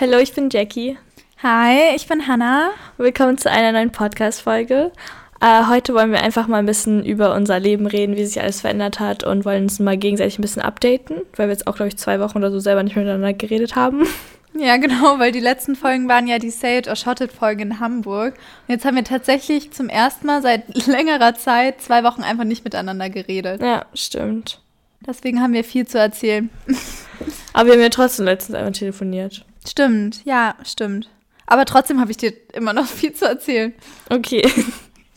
Hallo, ich bin Jackie. Hi, ich bin Hannah. Willkommen zu einer neuen Podcast-Folge. Äh, heute wollen wir einfach mal ein bisschen über unser Leben reden, wie sich alles verändert hat und wollen uns mal gegenseitig ein bisschen updaten, weil wir jetzt auch, glaube ich, zwei Wochen oder so selber nicht miteinander geredet haben. Ja, genau, weil die letzten Folgen waren ja die Say It or Shot It Folge in Hamburg. Und jetzt haben wir tatsächlich zum ersten Mal seit längerer Zeit zwei Wochen einfach nicht miteinander geredet. Ja, stimmt. Deswegen haben wir viel zu erzählen. Aber wir haben ja trotzdem letztens einmal telefoniert. Stimmt, ja, stimmt. Aber trotzdem habe ich dir immer noch viel zu erzählen. Okay.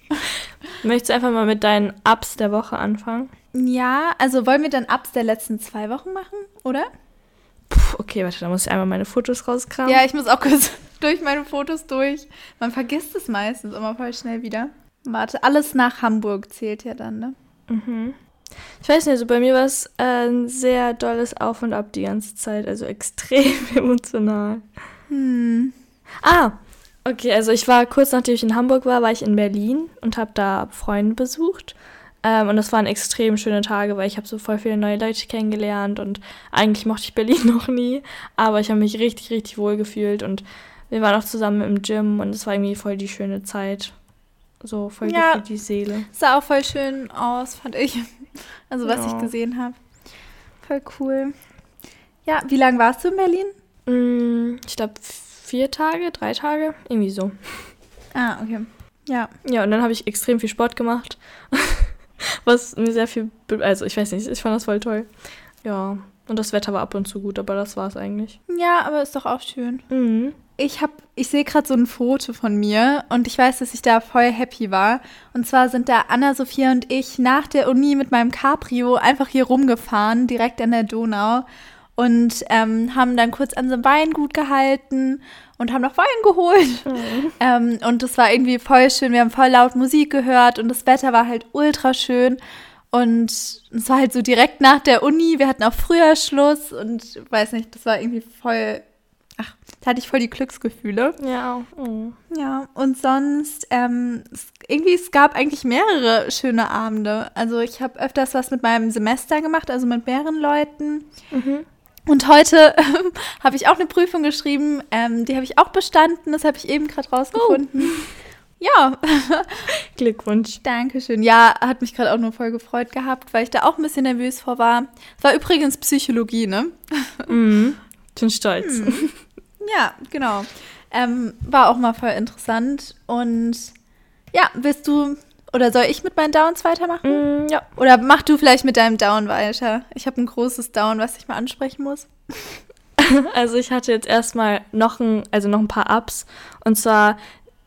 Möchtest du einfach mal mit deinen Ups der Woche anfangen? Ja, also wollen wir dann Ups der letzten zwei Wochen machen, oder? Puh, okay, warte, da muss ich einmal meine Fotos rauskramen. Ja, ich muss auch kurz durch meine Fotos durch. Man vergisst es meistens immer voll schnell wieder. Warte, alles nach Hamburg zählt ja dann, ne? Mhm. Ich weiß nicht, also bei mir war es äh, ein sehr dolles Auf und Ab die ganze Zeit, also extrem emotional. Hm. Ah, okay, also ich war kurz nachdem ich in Hamburg war, war ich in Berlin und habe da Freunde besucht. Ähm, und das waren extrem schöne Tage, weil ich habe so voll viele neue Leute kennengelernt und eigentlich mochte ich Berlin noch nie, aber ich habe mich richtig, richtig wohl gefühlt und wir waren auch zusammen im Gym und es war irgendwie voll die schöne Zeit. So voll Ja. für die Seele. Sah auch voll schön aus, fand ich. Also, was Ja. ich gesehen habe. Voll cool. Ja, wie lange warst du in Berlin? Mm, ich glaube vier Tage, drei Tage, irgendwie so. Ah, okay. Ja. Ja, und dann habe ich extrem viel Sport gemacht. Was mir sehr viel, also ich weiß nicht, ich fand das voll toll. Ja, und das Wetter war ab und zu gut, aber das war es eigentlich. Ja, aber ist doch auch schön. Mhm. Ich hab, ich sehe gerade so ein Foto von mir und ich weiß, dass ich da voll happy war. Und zwar sind da Anna, Sophia und ich nach der Uni mit meinem Cabrio einfach hier rumgefahren, direkt an der Donau. Und ähm, haben dann kurz an so einem Weingut gehalten und haben noch Wein geholt. Mhm. Ähm, und das war irgendwie voll schön. Wir haben voll laut Musik gehört und das Wetter war halt ultra schön. Und es war halt so direkt nach der Uni. Wir hatten auch früher Schluss und weiß nicht, das war irgendwie voll. Ach, da hatte ich voll die Glücksgefühle. Ja. Oh. Ja, und sonst, ähm, irgendwie, es gab eigentlich mehrere schöne Abende. Also ich habe öfters was mit meinem Semester gemacht, also mit mehreren Leuten. Mhm. Und heute ähm, habe ich auch eine Prüfung geschrieben, ähm, die habe ich auch bestanden, das habe ich eben gerade rausgefunden. Ja, Glückwunsch. Dankeschön. Ja, hat mich gerade auch nur voll gefreut gehabt, weil ich da auch ein bisschen nervös vor war. Es war übrigens Psychologie, ne? Mhm. Bin stolz. Ja, genau. Ähm, war auch mal voll interessant. Und ja, willst du oder soll ich mit meinen Downs weitermachen? Mm, ja. Oder mach du vielleicht mit deinem Down weiter? Ich habe ein großes Down, was ich mal ansprechen muss. Also ich hatte jetzt erstmal noch ein, also noch ein paar Ups. Und zwar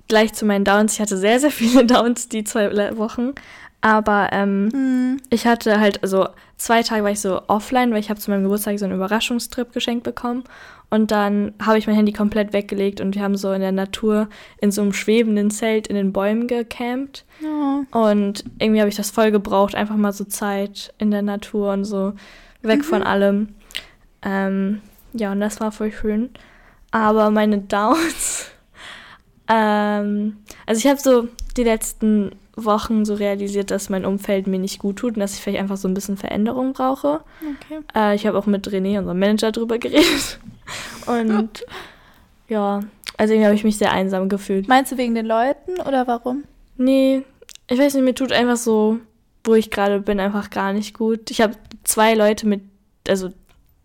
gleich zu meinen Downs. Ich hatte sehr, sehr viele Downs die zwei Wochen. Aber ähm, Hm. ich hatte halt, also zwei Tage war ich so offline, weil ich habe zu meinem Geburtstag so einen Überraschungstrip geschenkt bekommen. Und dann habe ich mein Handy komplett weggelegt und wir haben so in der Natur in so einem schwebenden Zelt in den Bäumen gecampt. Oh. Und irgendwie habe ich das voll gebraucht, einfach mal so Zeit in der Natur und so weg von allem. Ähm, ja, und das war voll schön. Aber meine Downs, ähm, also ich habe so die letzten Wochen so realisiert, dass mein Umfeld mir nicht gut tut und dass ich vielleicht einfach so ein bisschen Veränderung brauche. Okay. Äh, ich habe auch mit René, unserem Manager, drüber geredet. Und ja, also irgendwie habe ich mich sehr einsam gefühlt. Meinst du wegen den Leuten oder warum? Nee, ich weiß nicht, mir tut einfach so, wo ich gerade bin, einfach gar nicht gut. Ich habe zwei Leute mit, also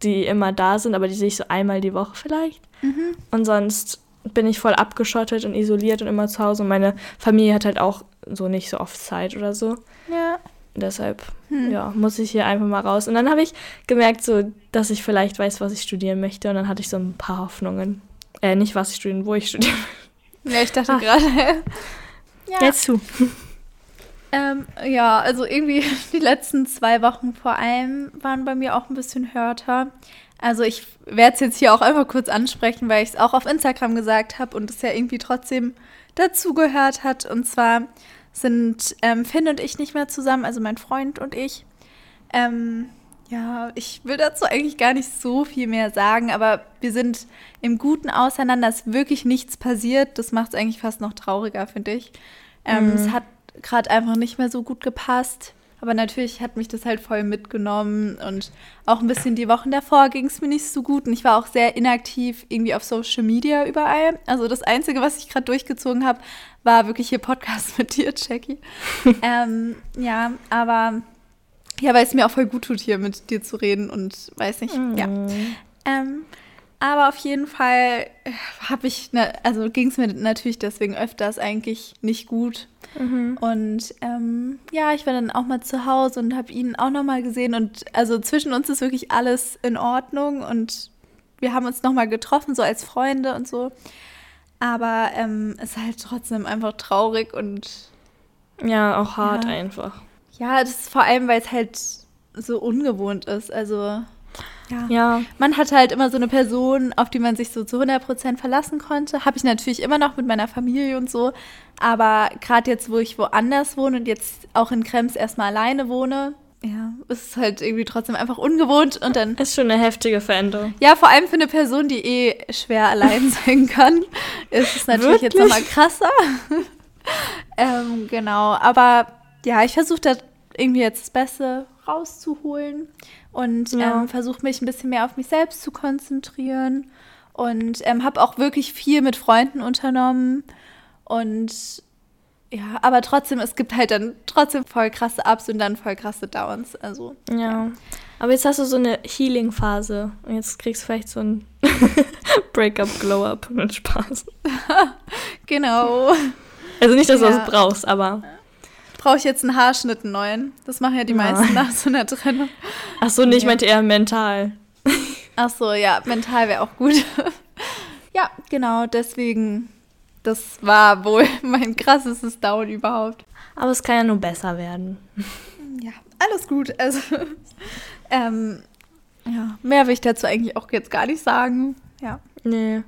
die immer da sind, aber die sehe ich so einmal die Woche vielleicht. Mhm. Und sonst bin ich voll abgeschottet und isoliert und immer zu Hause. Und meine Familie hat halt auch so nicht so oft Zeit oder so. Ja. Deshalb, Hm. ja, muss ich hier einfach mal raus. Und dann habe ich gemerkt, so, dass ich vielleicht weiß, was ich studieren möchte. Und dann hatte ich so ein paar Hoffnungen. Äh, nicht was ich studieren, wo ich studieren Ja, ich dachte Ah. gerade. ja. Jetzt zu. Ähm, ja, also irgendwie die letzten zwei Wochen vor allem waren bei mir auch ein bisschen härter. Also ich werde es jetzt hier auch einfach kurz ansprechen, weil ich es auch auf Instagram gesagt habe und es ja irgendwie trotzdem dazugehört hat. Und zwar sind ähm, Finn und ich nicht mehr zusammen, also mein Freund und ich. Ähm, ja, ich will dazu eigentlich gar nicht so viel mehr sagen, aber wir sind im Guten auseinander. Es ist wirklich nichts passiert. Das macht es eigentlich fast noch trauriger, finde ich. Ähm, Mhm. Es hat gerade einfach nicht mehr so gut gepasst. Aber natürlich hat mich das halt voll mitgenommen und auch ein bisschen die Wochen davor ging es mir nicht so gut und ich war auch sehr inaktiv irgendwie auf Social Media überall. Also das Einzige, was ich gerade durchgezogen habe, war wirklich hier Podcast mit dir, Jackie. ähm, ja, aber ja, weil es mir auch voll gut tut, hier mit dir zu reden und weiß nicht, mm. ja. Ähm, aber auf jeden Fall äh, habe ich, ne, also ging es mir natürlich deswegen öfters eigentlich nicht gut. Mhm. Und ähm, ja, ich war dann auch mal zu Hause und habe ihn auch noch mal gesehen. Und also zwischen uns ist wirklich alles in Ordnung und wir haben uns noch mal getroffen, so als Freunde und so. Aber ähm, es ist halt trotzdem einfach traurig und ja, auch hart ja. einfach. Ja, das ist vor allem, weil es halt so ungewohnt ist. Also ja. ja. Man hatte halt immer so eine Person, auf die man sich so zu 100% verlassen konnte. Habe ich natürlich immer noch mit meiner Familie und so. Aber gerade jetzt, wo ich woanders wohne und jetzt auch in Krems erstmal alleine wohne, ja, ist es halt irgendwie trotzdem einfach ungewohnt und dann. Ist schon eine heftige Veränderung. Ja, vor allem für eine Person, die eh schwer allein sein kann, ist es natürlich Wirklich? jetzt nochmal krasser. ähm, genau, aber ja, ich versuche da irgendwie jetzt das Beste rauszuholen und ja. ähm, versuche mich ein bisschen mehr auf mich selbst zu konzentrieren und ähm, habe auch wirklich viel mit Freunden unternommen und ja, aber trotzdem, es gibt halt dann trotzdem voll krasse Ups und dann voll krasse Downs. Also. Ja. ja. Aber jetzt hast du so eine Healing-Phase und jetzt kriegst du vielleicht so ein Breakup-Glow-Up mit Spaß. genau. Also nicht, dass ja. du das brauchst, aber brauche ich jetzt einen Haarschnitt einen neuen. Das machen ja die ja. meisten nach so einer Trennung. Ach so, nee, ich meinte eher mental. Ach so, ja, mental wäre auch gut. ja, genau, deswegen, das war wohl mein krassestes Down überhaupt. Aber es kann ja nur besser werden. Ja, alles gut. Also, ähm, ja, mehr will ich dazu eigentlich auch jetzt gar nicht sagen. Ja. Nee.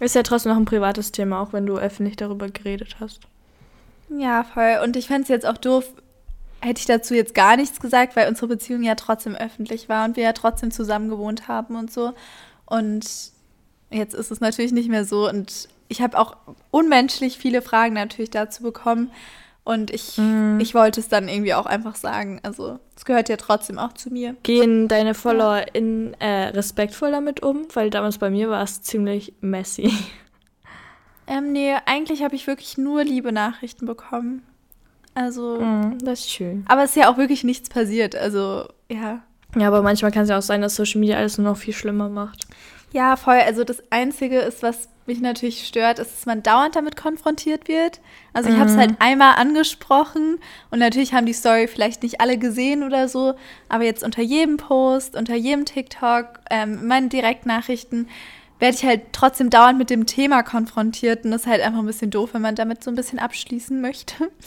Ist ja trotzdem noch ein privates Thema, auch wenn du öffentlich darüber geredet hast. Ja, voll. Und ich fände es jetzt auch doof, hätte ich dazu jetzt gar nichts gesagt, weil unsere Beziehung ja trotzdem öffentlich war und wir ja trotzdem zusammen gewohnt haben und so. Und jetzt ist es natürlich nicht mehr so. Und ich habe auch unmenschlich viele Fragen natürlich dazu bekommen. Und ich, mm. ich wollte es dann irgendwie auch einfach sagen. Also es gehört ja trotzdem auch zu mir. Gehen deine Follower in, äh, respektvoll damit um? Weil damals bei mir war es ziemlich messy. Ähm, nee, eigentlich habe ich wirklich nur liebe Nachrichten bekommen. Also. Mm, das ist schön. Aber es ist ja auch wirklich nichts passiert. Also, ja. Ja, aber manchmal kann es ja auch sein, dass Social Media alles nur noch viel schlimmer macht. Ja, voll. Also das Einzige ist, was mich natürlich stört, ist, dass man dauernd damit konfrontiert wird. Also ich mhm. habe es halt einmal angesprochen und natürlich haben die Story vielleicht nicht alle gesehen oder so, aber jetzt unter jedem Post, unter jedem TikTok, ähm, meinen Direktnachrichten werde ich halt trotzdem dauernd mit dem Thema konfrontiert und das ist halt einfach ein bisschen doof, wenn man damit so ein bisschen abschließen möchte.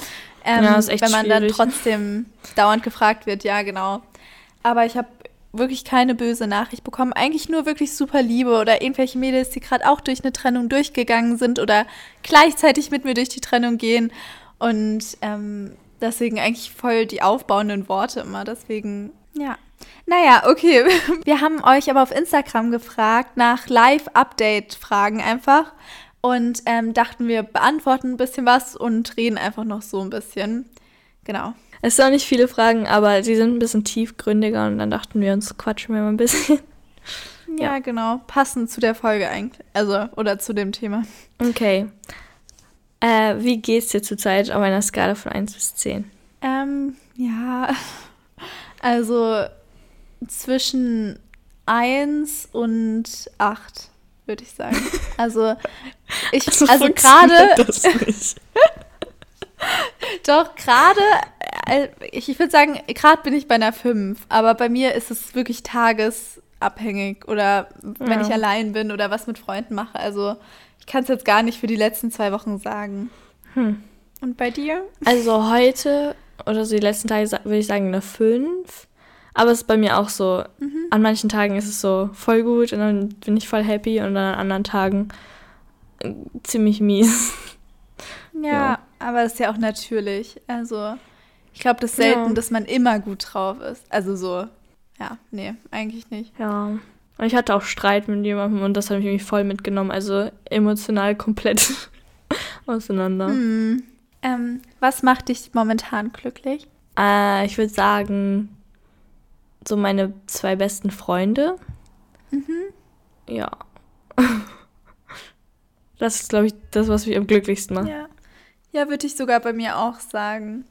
Ähm, ja, ist echt wenn man schwierig. dann trotzdem dauernd gefragt wird, ja, genau. Aber ich habe wirklich keine böse Nachricht bekommen. Eigentlich nur wirklich super Liebe oder irgendwelche Mädels, die gerade auch durch eine Trennung durchgegangen sind oder gleichzeitig mit mir durch die Trennung gehen. Und ähm, deswegen eigentlich voll die aufbauenden Worte immer. Deswegen, ja. Naja, okay. Wir haben euch aber auf Instagram gefragt nach Live-Update-Fragen einfach und ähm, dachten, wir beantworten ein bisschen was und reden einfach noch so ein bisschen. Genau. Es sind auch nicht viele Fragen, aber sie sind ein bisschen tiefgründiger und dann dachten wir uns, quatschen wir mal ein bisschen. Ja, ja. genau. Passend zu der Folge eigentlich. Also, oder zu dem Thema. Okay. Äh, wie geht's dir zurzeit auf einer Skala von 1 bis 10? Ähm, ja. Also, zwischen 1 und 8, würde ich sagen. Also, ich, also, also gerade. Doch, gerade, äh, ich, ich würde sagen, gerade bin ich bei einer 5, aber bei mir ist es wirklich tagesabhängig oder wenn ja. ich allein bin oder was mit Freunden mache. Also, ich kann es jetzt gar nicht für die letzten zwei Wochen sagen. Hm. Und bei dir? Also, heute oder so die letzten Tage würde ich sagen eine 5. Aber es ist bei mir auch so. Mhm. An manchen Tagen ist es so voll gut und dann bin ich voll happy und dann an anderen Tagen äh, ziemlich mies. Ja, ja. aber das ist ja auch natürlich. Also, ich glaube, das ist selten, ja. dass man immer gut drauf ist. Also so, ja, nee, eigentlich nicht. Ja. Und ich hatte auch Streit mit jemandem und das habe ich irgendwie voll mitgenommen. Also emotional komplett auseinander. Mhm. Ähm, was macht dich momentan glücklich? Äh, ich würde sagen, so meine zwei besten Freunde. Mhm. Ja. Das ist, glaube ich, das, was mich am glücklichsten macht. Ja, ja würde ich sogar bei mir auch sagen.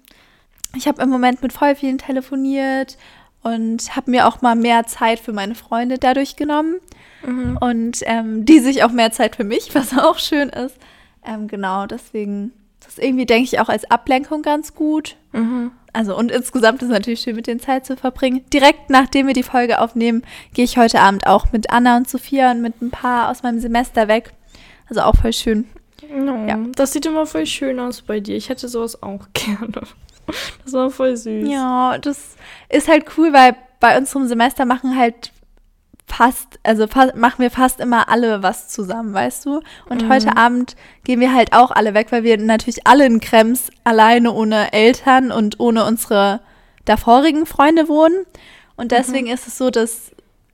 Ich habe im Moment mit voll vielen telefoniert und habe mir auch mal mehr Zeit für meine Freunde dadurch genommen. Mhm. Und ähm, die sich auch mehr Zeit für mich, was auch schön ist. Ähm, genau, deswegen, das irgendwie denke ich auch als Ablenkung ganz gut. Mhm. Also und insgesamt ist es natürlich schön, mit denen Zeit zu verbringen. Direkt nachdem wir die Folge aufnehmen, gehe ich heute Abend auch mit Anna und Sophia und mit ein paar aus meinem Semester weg. Also auch voll schön. No, Ja. Das sieht immer voll schön aus bei dir. Ich hätte sowas auch gerne. Das war voll süß. Ja, das ist halt cool, weil bei unserem Semester machen halt fast, also fa machen wir fast immer alle was zusammen, weißt du? Und Mhm. heute Abend gehen wir halt auch alle weg, weil wir natürlich alle in Krems alleine ohne Eltern und ohne unsere davorigen Freunde wohnen. Und deswegen ist es so, dass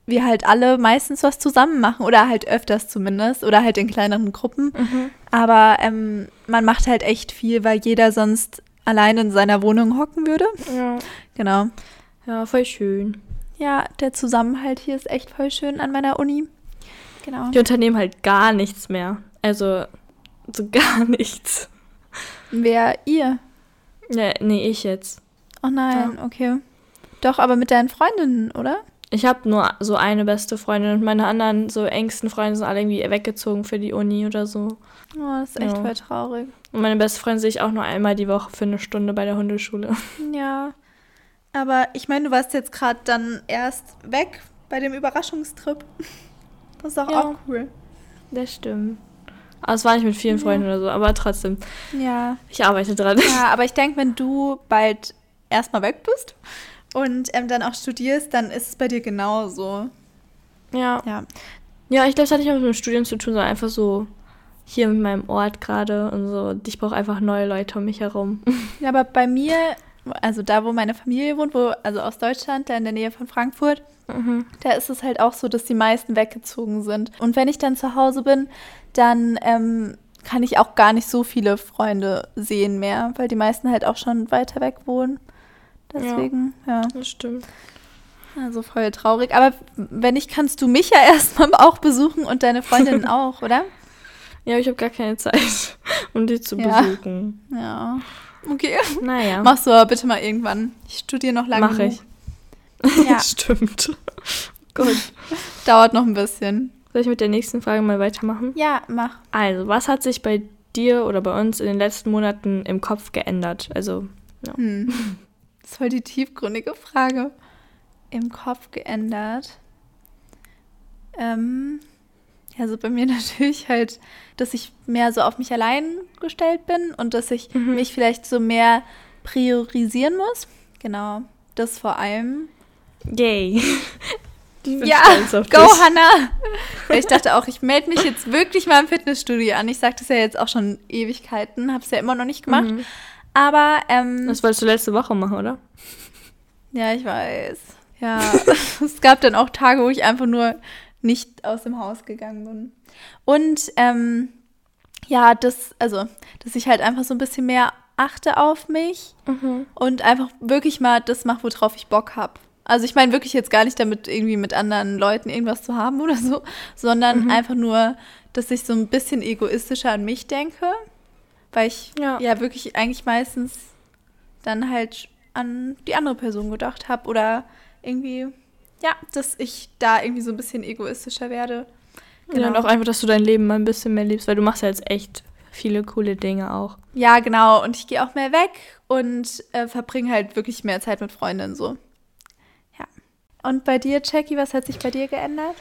wir halt alle meistens was zusammen machen oder halt öfters zumindest oder halt in kleineren Gruppen. Mhm. Aber ähm, man macht halt echt viel, weil jeder sonst allein in seiner Wohnung hocken würde. Ja. Genau. ja, voll schön. Ja, der Zusammenhalt hier ist echt voll schön an meiner Uni. Genau. Die unternehmen halt gar nichts mehr. Also, so gar nichts. Wer ihr? Ja, nee, ich jetzt. Oh nein, okay. Doch, aber mit deinen Freundinnen, oder? Ich habe nur so eine beste Freundin und meine anderen so engsten Freunde sind alle irgendwie weggezogen für die Uni oder so. Oh, das ist echt Ja. voll traurig. Und meine beste Freundin sehe ich auch nur einmal die Woche für eine Stunde bei der Hundeschule. Ja. Aber ich meine, du warst jetzt gerade dann erst weg bei dem Überraschungstrip. Das ist doch Ja. auch cool. Das stimmt. Aber es war nicht mit vielen Ja. Freunden oder so, aber trotzdem, Ja. ich arbeite dran. Ja, aber ich denke, wenn du bald erstmal weg bist und ähm, dann auch studierst, dann ist es bei dir genauso. Ja. Ja. Ja, ich glaube, es hat nicht mal mit dem Studium zu tun, sondern einfach so hier mit meinem Ort gerade und so. Ich brauche einfach neue Leute um mich herum. Ja, aber bei mir, also da, wo meine Familie wohnt, wo, also aus Deutschland, da in der Nähe von Frankfurt, Mhm. da ist es halt auch so, dass die meisten weggezogen sind. Und wenn ich dann zu Hause bin, dann ähm, kann ich auch gar nicht so viele Freunde sehen mehr, weil die meisten halt auch schon weiter weg wohnen. Deswegen, ja, Das stimmt. also voll traurig. Aber wenn nicht, kannst du mich ja erstmal auch besuchen und deine Freundinnen auch, oder? Ja, ich habe gar keine Zeit, um die zu Ja. besuchen. Ja. Okay. Naja. Machst du aber bitte mal irgendwann. Ich studiere noch lange. Mach ich. Ja, Stimmt. Gut. dauert noch ein bisschen. Soll ich mit der nächsten Frage mal weitermachen? Ja, mach. Also, was hat sich bei dir oder bei uns in den letzten Monaten im Kopf geändert? Also, Hm. Das ist voll die tiefgründige Frage. Im Kopf geändert. Ähm, also bei mir natürlich halt, dass ich mehr so auf mich allein gestellt bin und dass ich Mhm. mich vielleicht so mehr priorisieren muss. Genau, das vor allem. yay. Ja, Go, dich. Hannah! Weil ich dachte auch, ich melde mich jetzt wirklich mal im Fitnessstudio an. Ich sage das ja jetzt auch schon Ewigkeiten, habe es ja immer noch nicht gemacht. Mhm. Aber ähm, Das wolltest du letzte Woche machen, oder? Ja, ich weiß. Ja, es gab dann auch Tage, wo ich einfach nur nicht aus dem Haus gegangen bin. Und ähm, ja, das, also, dass ich halt einfach so ein bisschen mehr achte auf mich und einfach wirklich mal das mache, worauf ich Bock habe. Also ich meine wirklich jetzt gar nicht damit, irgendwie mit anderen Leuten irgendwas zu haben oder so, sondern Mhm. einfach nur, dass ich so ein bisschen egoistischer an mich denke, weil ich Ja. ja wirklich eigentlich meistens dann halt an die andere Person gedacht habe oder irgendwie, ja, dass ich da irgendwie so ein bisschen egoistischer werde. Ja, und auch einfach, dass du dein Leben mal ein bisschen mehr liebst, weil du machst ja jetzt echt viele coole Dinge auch. Ja, genau. Und ich gehe auch mehr weg und äh, verbringe halt wirklich mehr Zeit mit Freundinnen so. Ja. Und bei dir, Jackie, was hat sich bei dir geändert?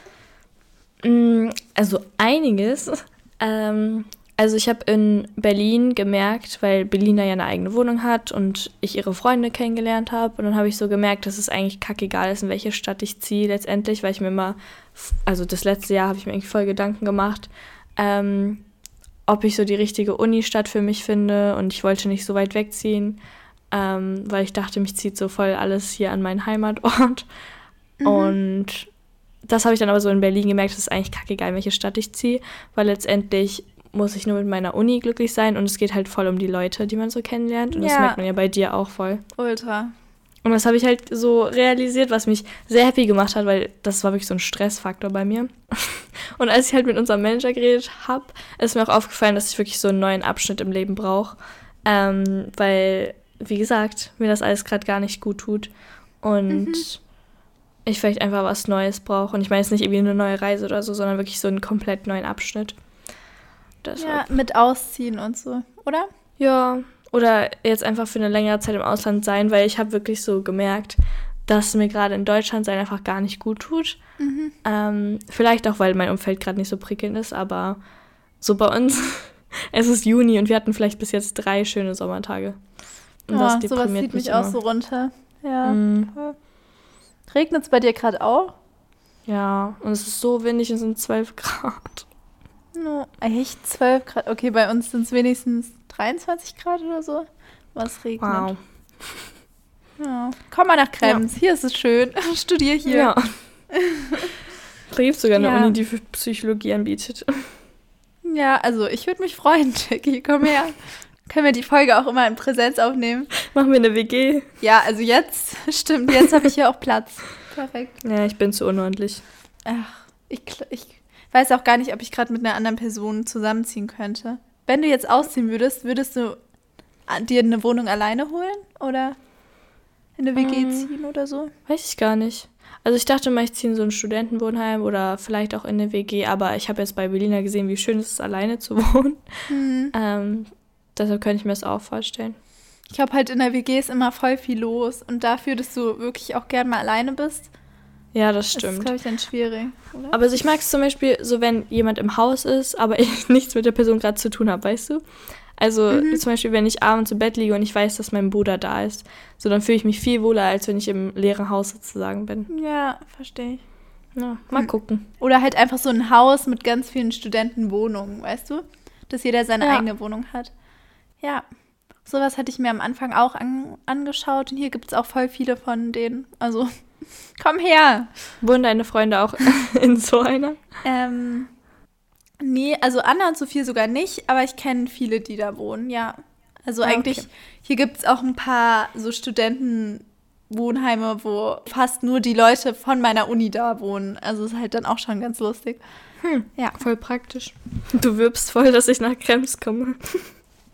Mm, Also einiges. Ähm, also ich habe in Berlin gemerkt, weil Berlin da ja eine eigene Wohnung hat und ich ihre Freunde kennengelernt habe. Und dann habe ich so gemerkt, dass es eigentlich kackegal ist, in welche Stadt ich ziehe letztendlich, weil ich mir immer, also das letzte Jahr habe ich mir eigentlich voll Gedanken gemacht, ähm, ob ich so die richtige Uni-Stadt für mich finde. Und ich wollte nicht so weit wegziehen, ähm, weil ich dachte, mich zieht so voll alles hier an meinen Heimatort. Und das habe ich dann aber so in Berlin gemerkt, das ist eigentlich kackegal, welche Stadt ich ziehe, weil letztendlich muss ich nur mit meiner Uni glücklich sein und es geht halt voll um die Leute, die man so kennenlernt. Und das Ja. merkt man ja bei dir auch voll. Ultra. Und das habe ich halt so realisiert, was mich sehr happy gemacht hat, weil das war wirklich so ein Stressfaktor bei mir. Und als ich halt mit unserem Manager geredet habe, ist mir auch aufgefallen, dass ich wirklich so einen neuen Abschnitt im Leben brauche. Ähm, weil, wie gesagt, mir das alles gerade gar nicht gut tut. Und ich vielleicht einfach was Neues brauche. Und ich meine jetzt nicht irgendwie eine neue Reise oder so, sondern wirklich so einen komplett neuen Abschnitt. Deshalb. Ja, mit Ausziehen und so, oder? Ja, oder jetzt einfach für eine längere Zeit im Ausland sein, weil ich habe wirklich so gemerkt, dass mir gerade in Deutschland sein einfach gar nicht gut tut. Ähm, vielleicht auch, weil mein Umfeld gerade nicht so prickelnd ist, aber so bei uns, es ist Juni und wir hatten vielleicht bis jetzt drei schöne Sommertage. Und Oh, das sowas deprimiert zieht mich mich auch immer. so runter. Ja. Mm, Regnet es bei dir gerade auch? ja, und es ist so windig und es sind 12 Grad. No. Echt 12 Grad? Okay, bei uns sind es wenigstens 23 Grad oder so. Was regnet. Wow. Ja. Komm mal nach Krems, hier ist es schön. Studier hier. Ja. da gibt es sogar eine Ja. Uni, die für Psychologie anbietet. Ja, also ich würde mich freuen, Jackie. Komm her. Können wir die Folge auch immer in Präsenz aufnehmen? Machen wir eine WG. Ja, also jetzt, stimmt, jetzt habe ich hier auch Platz. Perfekt. Ja, ich bin zu unordentlich. Ach, ich, ich weiß auch gar nicht, ob ich gerade mit einer anderen Person zusammenziehen könnte. Wenn du jetzt ausziehen würdest, würdest du a- dir eine Wohnung alleine holen oder in eine WG Ähm. ziehen oder so? Weiß ich gar nicht. Also ich dachte mal, ich ziehe in so ein Studentenwohnheim oder vielleicht auch in eine WG, aber ich habe jetzt bei Berliner gesehen, wie schön es ist, alleine zu wohnen. Hm. Ähm, deshalb könnte ich mir das auch vorstellen. Ich glaube halt in der WG ist immer voll viel los und dafür, dass du wirklich auch gern mal alleine bist, Ja, das ist es, stimmt. glaube ich, dann schwierig. Oder? Aber also ich mag es zum Beispiel so, wenn jemand im Haus ist, aber ich nichts mit der Person gerade zu tun habe, weißt du? Also Mhm. zum Beispiel, wenn ich abends im Bett liege und ich weiß, dass mein Bruder da ist, so dann fühle ich mich viel wohler, als wenn ich im leeren Haus sozusagen bin. Ja, verstehe ich. Ja, mal Hm. gucken. Oder halt einfach so ein Haus mit ganz vielen Studentenwohnungen, weißt du? Dass jeder seine Ja. eigene Wohnung hat. Ja, sowas hatte ich mir am Anfang auch an, angeschaut und hier gibt es auch voll viele von denen. Also, komm her! Wohnen deine Freunde auch in so einer? Ähm, nee, also Anna und Sophie sogar nicht, aber ich kenne viele, die da wohnen, ja. Also Ah, eigentlich, okay. hier gibt es auch ein paar so Studentenwohnheime, wo fast nur die Leute von meiner Uni da wohnen. Also ist halt dann auch schon ganz lustig. Hm, Ja. voll praktisch. Du wirbst voll, dass ich nach Krems komme.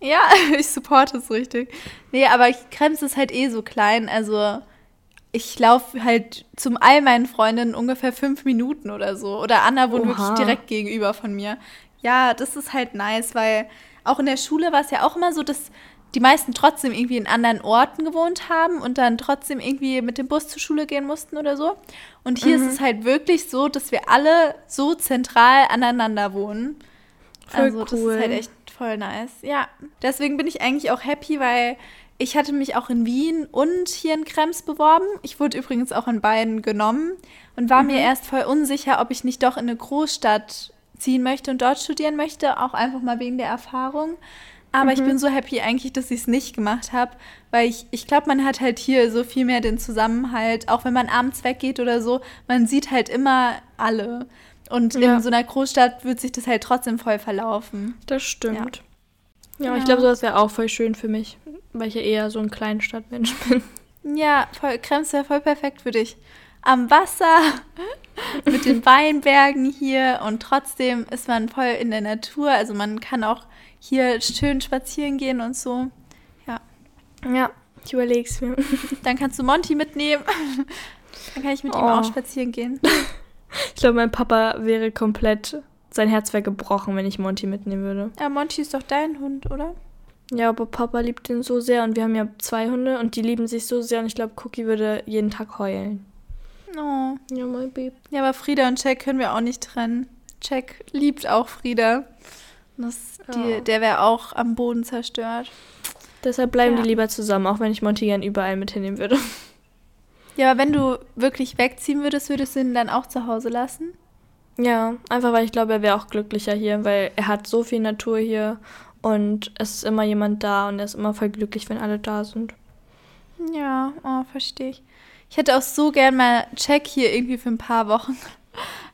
Ja, ich supporte es richtig. Nee, aber Krems ist halt eh so klein. Also ich laufe halt zum all meinen Freundinnen ungefähr fünf Minuten oder so. Oder Anna wohnt Oha. wirklich direkt gegenüber von mir. Ja, das ist halt nice, weil auch in der Schule war es ja auch immer so, dass die meisten trotzdem irgendwie in anderen Orten gewohnt haben und dann trotzdem irgendwie mit dem Bus zur Schule gehen mussten oder so. Und hier Mhm. ist es halt wirklich so, dass wir alle so zentral aneinander wohnen. Voll also das cool. ist halt echt voll nice. Ja, deswegen bin ich eigentlich auch happy, weil ich hatte mich auch in Wien und hier in Krems beworben. Ich wurde übrigens auch an beiden genommen und war Mhm. mir erst voll unsicher, ob ich nicht doch in eine Großstadt ziehen möchte und dort studieren möchte, auch einfach mal wegen der Erfahrung. Aber Mhm. ich bin so happy eigentlich, dass ich es nicht gemacht habe, weil ich, ich glaube, man hat halt hier so viel mehr den Zusammenhalt, auch wenn man abends weggeht oder so, man sieht halt immer alle. Und Ja. in so einer Großstadt wird sich das halt trotzdem voll verlaufen. Das stimmt. Ja, Ja. ich glaube, sowas wäre auch voll schön für mich, weil ich ja eher so ein Kleinstadtmensch bin. Ja, voll, Krems wäre voll perfekt für dich. Am Wasser, mit den Weinbergen hier und trotzdem ist man voll in der Natur. Also man kann auch hier schön spazieren gehen und so. Ja, ich überlege es mir. Dann kannst du Monty mitnehmen. Dann kann ich mit ihm Oh. auch spazieren gehen. Ich glaube, mein Papa wäre komplett, sein Herz wäre gebrochen, wenn ich Monty mitnehmen würde. Ja, Monty ist doch dein Hund, oder? Ja, aber Papa liebt ihn so sehr und wir haben ja zwei Hunde und die lieben sich so sehr und ich glaube, Cookie würde jeden Tag heulen. Oh. Ja, mein Baby. Ja, aber Frieda und Jack können wir auch nicht trennen. Jack liebt auch Frieda. Das, die, Ja. Der wäre auch am Boden zerstört. Deshalb bleiben Ja. die lieber zusammen, auch wenn ich Monty gern überall mit hinnehmen würde. Ja, aber wenn du wirklich wegziehen würdest, würdest du ihn dann auch zu Hause lassen? Ja, einfach weil ich glaube, er wäre auch glücklicher hier, weil er hat so viel Natur hier und es ist immer jemand da und er ist immer voll glücklich, wenn alle da sind. Ja, oh, verstehe ich. Ich hätte auch so gern mal Jack hier irgendwie für ein paar Wochen.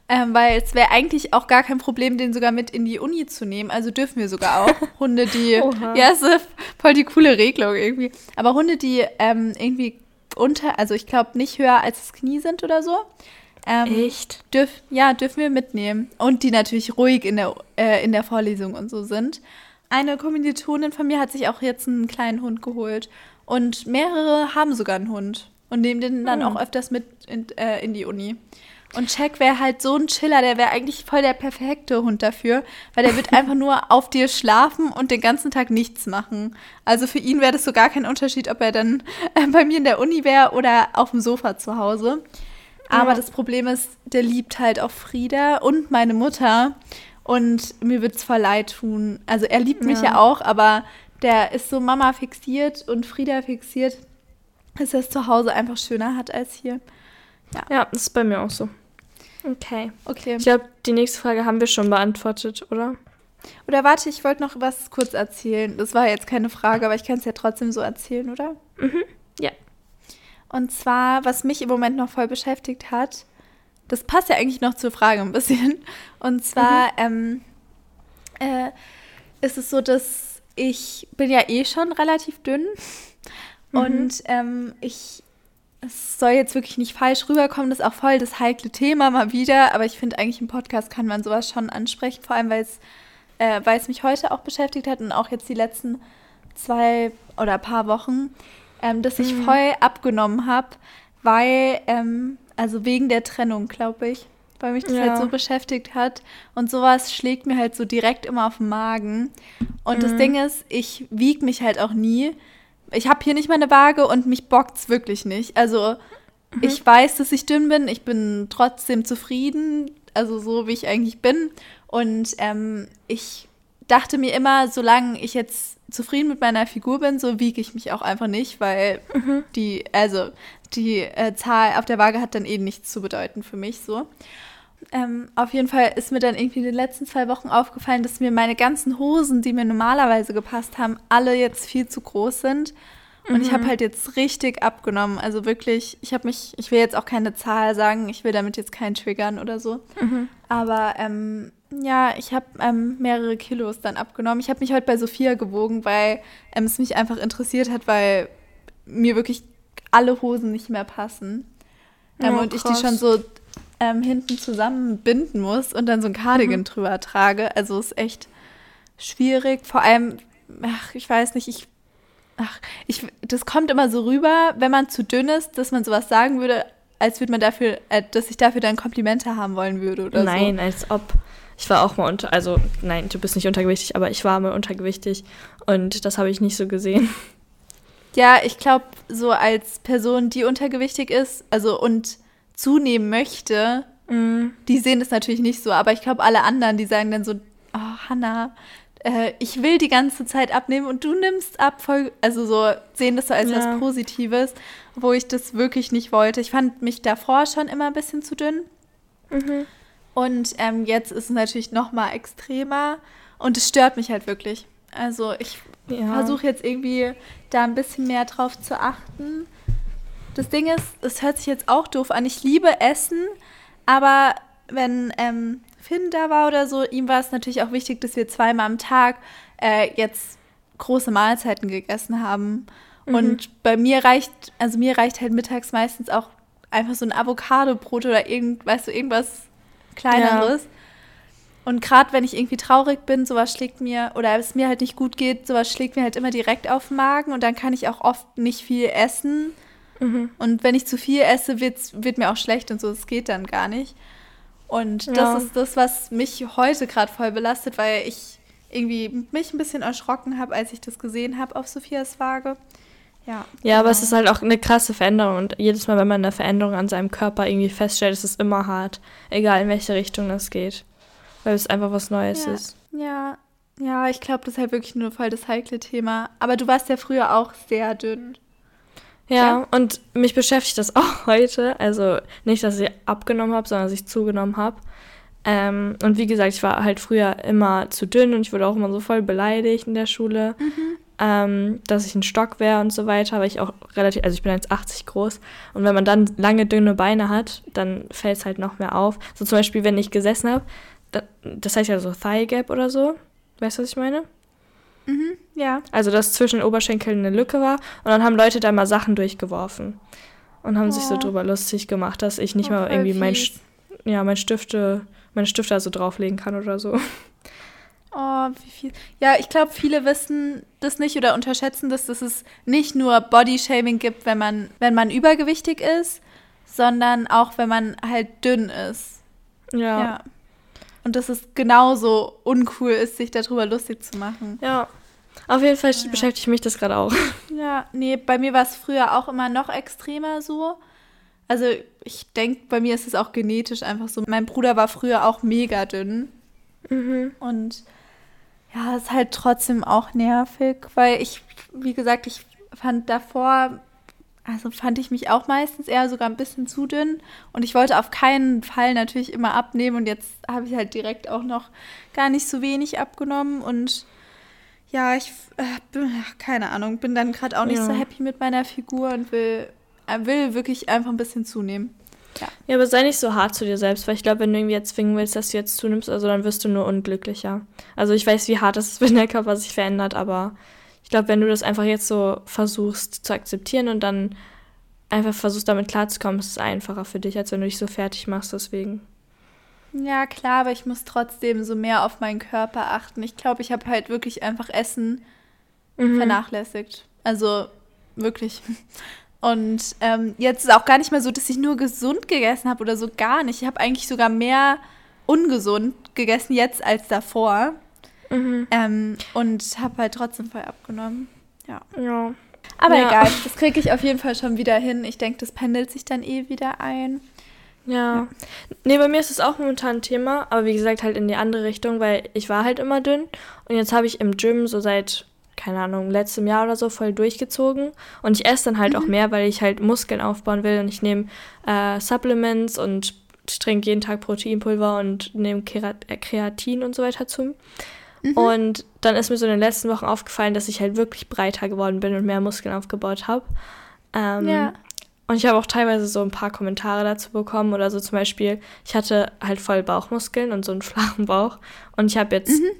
Ähm, weil es wäre eigentlich auch gar kein Problem, den sogar mit in die Uni zu nehmen. Also dürfen wir sogar auch Hunde, die. Ja, ist voll die coole Regelung irgendwie. Aber Hunde, die ähm, irgendwie unter, also ich glaube nicht höher als das Knie sind oder so. Ähm, Echt? Dürf, ja, dürfen wir mitnehmen. Und die natürlich ruhig in der, äh, in der Vorlesung und so sind. Eine Kommilitonin von mir hat sich auch jetzt einen kleinen Hund geholt. Und mehrere haben sogar einen Hund und nehmen den dann oh. auch öfters mit in, äh, in die Uni. Und Jack wäre halt so ein Chiller, der wäre eigentlich voll der perfekte Hund dafür, weil der wird einfach nur auf dir schlafen und den ganzen Tag nichts machen. Also für ihn wäre das so gar kein Unterschied, ob er dann äh, bei mir in der Uni wäre oder auf dem Sofa zu Hause. Aber ja. das Problem ist, der liebt halt auch Frieda und meine Mutter. Und mir wird es voll leid tun. Also er liebt mich ja, ja auch, aber der ist so Mama fixiert und Frieda fixiert, dass er es zu Hause einfach schöner hat als hier. Ja. ja, das ist bei mir auch so. Okay. Okay. Ich glaube, die nächste Frage haben wir schon beantwortet, oder? Oder warte, ich wollte noch was kurz erzählen. Das war jetzt keine Frage, aber ich kann es ja trotzdem so erzählen, oder? Mhm. Ja. Und zwar, was mich im Moment noch voll beschäftigt hat, das passt ja eigentlich noch zur Frage ein bisschen. Und zwar mhm. ähm, äh, ist es so, dass ich bin ja eh schon relativ dünn. Mhm. Und ähm, ich es soll jetzt wirklich nicht falsch rüberkommen, das ist auch voll das heikle Thema mal wieder, aber ich finde eigentlich im Podcast kann man sowas schon ansprechen, vor allem weil es äh, weil es mich heute auch beschäftigt hat und auch jetzt die letzten zwei oder paar Wochen, ähm, dass ich mhm. voll abgenommen habe, weil, ähm, also wegen der Trennung, glaube ich, weil mich das ja. halt so beschäftigt hat und sowas schlägt mir halt so direkt immer auf den Magen. Und mhm. das Ding ist, ich wiege mich halt auch nie ich habe hier nicht meine Waage und mich bockt's wirklich nicht. Also mhm. ich weiß, dass ich dünn bin. Ich bin trotzdem zufrieden, also so wie ich eigentlich bin. Und ähm, ich dachte mir immer, solange ich jetzt zufrieden mit meiner Figur bin, so wiege ich mich auch einfach nicht, weil mhm. die, also die äh, Zahl auf der Waage hat dann eh nichts zu bedeuten für mich so. Ähm, auf jeden Fall ist mir dann irgendwie in den letzten zwei Wochen aufgefallen, dass mir meine ganzen Hosen, die mir normalerweise gepasst haben, alle jetzt viel zu groß sind. Und mhm. ich habe halt jetzt richtig abgenommen. Also wirklich, ich habe mich, ich will jetzt auch keine Zahl sagen, ich will damit jetzt keinen triggern oder so. Mhm. Aber ähm, ja, ich habe ähm, mehrere Kilos dann abgenommen. Ich habe mich heute bei Sophia gewogen, weil ähm, es mich einfach interessiert hat, weil mir wirklich alle Hosen nicht mehr passen. Ähm, oh, und ich die schon so ähm, hinten zusammenbinden muss und dann so ein Cardigan mhm. drüber trage. Also ist echt schwierig. Vor allem, ach, ich weiß nicht, ich, ach, ich, das kommt immer so rüber, wenn man zu dünn ist, dass man sowas sagen würde, als würde man dafür, äh, dass ich dafür dann Komplimente haben wollen würde oder Nein, so. als ob. Ich war auch mal unter, also nein, du bist nicht untergewichtig, aber ich war mal untergewichtig und das habe ich nicht so gesehen. Ja, ich glaube, so als Person, die untergewichtig ist, also und zunehmen möchte, mm. die sehen das natürlich nicht so. Aber ich glaube, alle anderen, die sagen dann so, oh, Hannah, äh, ich will die ganze Zeit abnehmen und du nimmst ab, voll, also so sehen das so als ja. was Positives, wo ich das wirklich nicht wollte. Ich fand mich davor schon immer ein bisschen zu dünn. Mhm. Und ähm, jetzt ist es natürlich noch mal extremer und es stört mich halt wirklich. Also ich ja. versuche jetzt irgendwie da ein bisschen mehr drauf zu achten. Das Ding ist, es hört sich jetzt auch doof an. Ich liebe Essen, aber wenn ähm, Finn da war oder so, ihm war es natürlich auch wichtig, dass wir zweimal am Tag äh, jetzt große Mahlzeiten gegessen haben. Mhm. Und bei mir reicht, also mir reicht halt mittags meistens auch einfach so ein Avocado-Brot oder irgend, weißt du, irgendwas kleineres. Ja. Und gerade wenn ich irgendwie traurig bin, sowas schlägt mir, oder es mir halt nicht gut geht, sowas schlägt mir halt immer direkt auf den Magen und dann kann ich auch oft nicht viel essen. Mhm. Und wenn ich zu viel esse, wird mir auch schlecht und so. Das geht dann gar nicht. Und ja. das ist das, was mich heute gerade voll belastet, weil ich irgendwie mich ein bisschen erschrocken habe, als ich das gesehen habe auf Sophias Waage. Ja, ja genau. aber es ist halt auch eine krasse Veränderung. Und jedes Mal, wenn man eine Veränderung an seinem Körper irgendwie feststellt, ist es immer hart. Egal in welche Richtung das geht. Weil es einfach was Neues ja. ist. Ja, ja, ich glaube, das ist halt wirklich nur voll das heikle Thema. Aber du warst ja früher auch sehr dünn. Ja, ja, und mich beschäftigt das auch heute. Also nicht, dass ich abgenommen habe, sondern dass ich zugenommen habe. Ähm, und wie gesagt, ich war halt früher immer zu dünn und ich wurde auch immer so voll beleidigt in der Schule. Mhm. ähm, dass ich ein Stock wäre und so weiter, weil ich auch relativ, also ich bin 1,80 groß und wenn man dann lange, dünne Beine hat, dann fällt es halt noch mehr auf. So zum Beispiel, wenn ich gesessen habe, das heißt ja so Thigh Gap oder so, weißt du, was ich meine? Mhm, ja. Also, dass zwischen den Oberschenkeln eine Lücke war und dann haben Leute da mal Sachen durchgeworfen und haben oh. sich so oh. drüber lustig gemacht, dass ich nicht oh, mal irgendwie mein, ja, mein Stifte, meine Stifte also drauflegen kann oder so. Oh, wie viel. Ja, ich glaube, viele wissen das nicht oder unterschätzen das, dass es nicht nur Bodyshaming gibt, wenn man, wenn man übergewichtig ist, sondern auch, wenn man halt dünn ist. Ja. ja. Und dass es genauso uncool ist, sich darüber lustig zu machen. Ja. Auf jeden Fall ja. beschäftigt mich das gerade auch. Ja, nee, bei mir war es früher auch immer noch extremer so. Also ich denke, bei mir ist es auch genetisch einfach so. Mein Bruder war früher auch mega dünn. Mhm. Und ja, ist halt trotzdem auch nervig, weil ich, wie gesagt, ich fand davor, also fand ich mich auch meistens eher sogar ein bisschen zu dünn und ich wollte auf keinen Fall natürlich immer abnehmen und jetzt habe ich halt direkt auch noch gar nicht so wenig abgenommen und ja, ich äh, bin, keine Ahnung, bin dann gerade auch nicht ja. so happy mit meiner Figur und will, äh, will wirklich einfach ein bisschen zunehmen. Ja. ja, aber sei nicht so hart zu dir selbst, weil ich glaube, wenn du irgendwie jetzt zwingen willst, dass du jetzt zunimmst, also dann wirst du nur unglücklicher. Also ich weiß, wie hart es ist, wenn der Körper sich verändert, aber ich glaube, wenn du das einfach jetzt so versuchst zu akzeptieren und dann einfach versuchst, damit klarzukommen, ist es einfacher für dich, als wenn du dich so fertig machst, deswegen. Ja, klar, aber ich muss trotzdem so mehr auf meinen Körper achten. Ich glaube, ich habe halt wirklich einfach Essen mhm. vernachlässigt. Also wirklich. Und ähm, jetzt ist auch gar nicht mehr so, dass ich nur gesund gegessen habe oder so gar nicht. Ich habe eigentlich sogar mehr ungesund gegessen jetzt als davor. Mhm. Ähm, und habe halt trotzdem voll abgenommen. Ja. Ja. Aber ja. egal, das kriege ich auf jeden Fall schon wieder hin. Ich denke, das pendelt sich dann eh wieder ein. Ja. ja. Nee, bei mir ist es auch momentan ein Thema, aber wie gesagt, halt in die andere Richtung, weil ich war halt immer dünn und jetzt habe ich im Gym so seit keine Ahnung, letztem Jahr oder so voll durchgezogen. Und ich esse dann halt mhm. auch mehr, weil ich halt Muskeln aufbauen will. Und ich nehme äh, Supplements und trinke jeden Tag Proteinpulver und nehme äh, Kreatin und so weiter zu. Mhm. Und dann ist mir so in den letzten Wochen aufgefallen, dass ich halt wirklich breiter geworden bin und mehr Muskeln aufgebaut habe. Ähm, ja. Und ich habe auch teilweise so ein paar Kommentare dazu bekommen oder so zum Beispiel, ich hatte halt voll Bauchmuskeln und so einen flachen Bauch. Und ich habe jetzt mhm.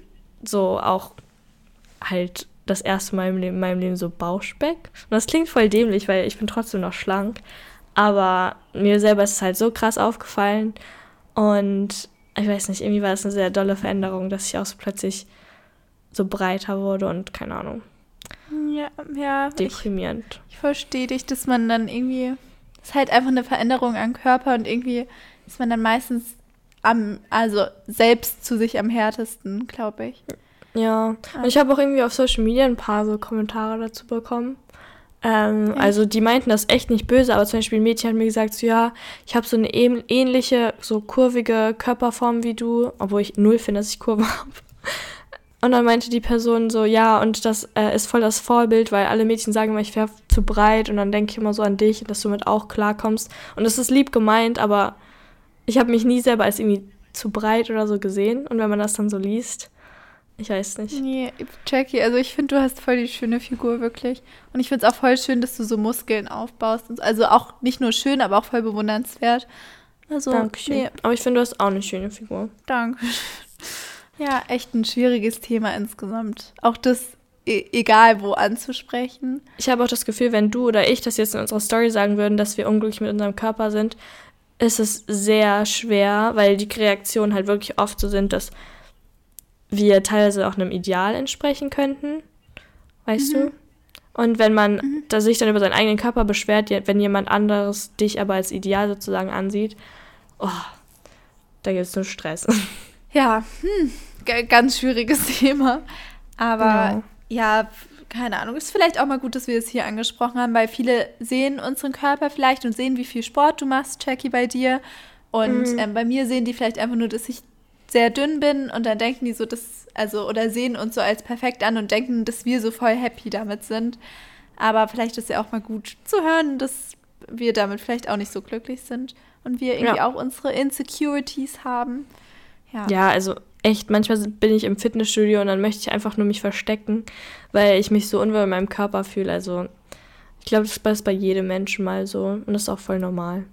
so auch halt das erste Mal in meinem Leben so Bauchspeck. Und das klingt voll dämlich, weil ich bin trotzdem noch schlank. Aber mir selber ist es halt so krass aufgefallen. Und ich weiß nicht, irgendwie war es eine sehr dolle Veränderung, dass ich auch so plötzlich so breiter wurde und keine Ahnung. Ja, ja. Deprimierend. Ich, ich verstehe dich, dass man dann irgendwie. Es ist halt einfach eine Veränderung am Körper und irgendwie ist man dann meistens am, also selbst zu sich am härtesten, glaube ich. Ja, und ich habe auch irgendwie auf Social Media ein paar so Kommentare dazu bekommen. Ähm, also die meinten das echt nicht böse, aber zum Beispiel ein Mädchen hat mir gesagt, so, ja, ich habe so eine ähnliche, so kurvige Körperform wie du, obwohl ich null finde, dass ich Kurve habe. Und dann meinte die Person so, ja, und das äh, ist voll das Vorbild, weil alle Mädchen sagen immer, ich wäre zu breit und dann denke ich immer so an dich, dass du mit auch klarkommst. Und es ist lieb gemeint, aber ich habe mich nie selber als irgendwie zu breit oder so gesehen. Und wenn man das dann so liest, ich weiß nicht. Nee, Jackie, also ich finde, du hast voll die schöne Figur, wirklich. Und ich finde es auch voll schön, dass du so Muskeln aufbaust. Also auch nicht nur schön, aber auch voll bewundernswert. Also, Dankeschön. Nee. Aber ich finde, du hast auch eine schöne Figur. Danke. Ja, echt ein schwieriges Thema insgesamt. Auch das e egal wo anzusprechen. Ich habe auch das Gefühl, wenn du oder ich das jetzt in unserer Story sagen würden, dass wir unglücklich mit unserem Körper sind, ist es sehr schwer, weil die Reaktionen halt wirklich oft so sind, dass wir teilweise auch einem Ideal entsprechen könnten. Weißt mhm. du? Und wenn man mhm. da sich dann über seinen eigenen Körper beschwert, wenn jemand anderes dich aber als Ideal sozusagen ansieht, oh, da gibt es nur Stress. Ja, hm, ganz schwieriges Thema. Aber ja. ja, keine Ahnung. Ist vielleicht auch mal gut, dass wir es hier angesprochen haben, weil viele sehen unseren Körper vielleicht und sehen, wie viel Sport du machst, Jackie, bei dir. Und mhm. ähm, bei mir sehen die vielleicht einfach nur, dass ich sehr dünn bin und dann denken die so, dass, also, oder sehen uns so als perfekt an und denken, dass wir so voll happy damit sind. Aber vielleicht ist ja auch mal gut zu hören, dass wir damit vielleicht auch nicht so glücklich sind und wir irgendwie ja. auch unsere Insecurities haben. Ja. ja, also echt, manchmal bin ich im Fitnessstudio und dann möchte ich einfach nur mich verstecken, weil ich mich so unwohl in meinem Körper fühle. Also ich glaube, das ist bei jedem Menschen mal so und das ist auch voll normal.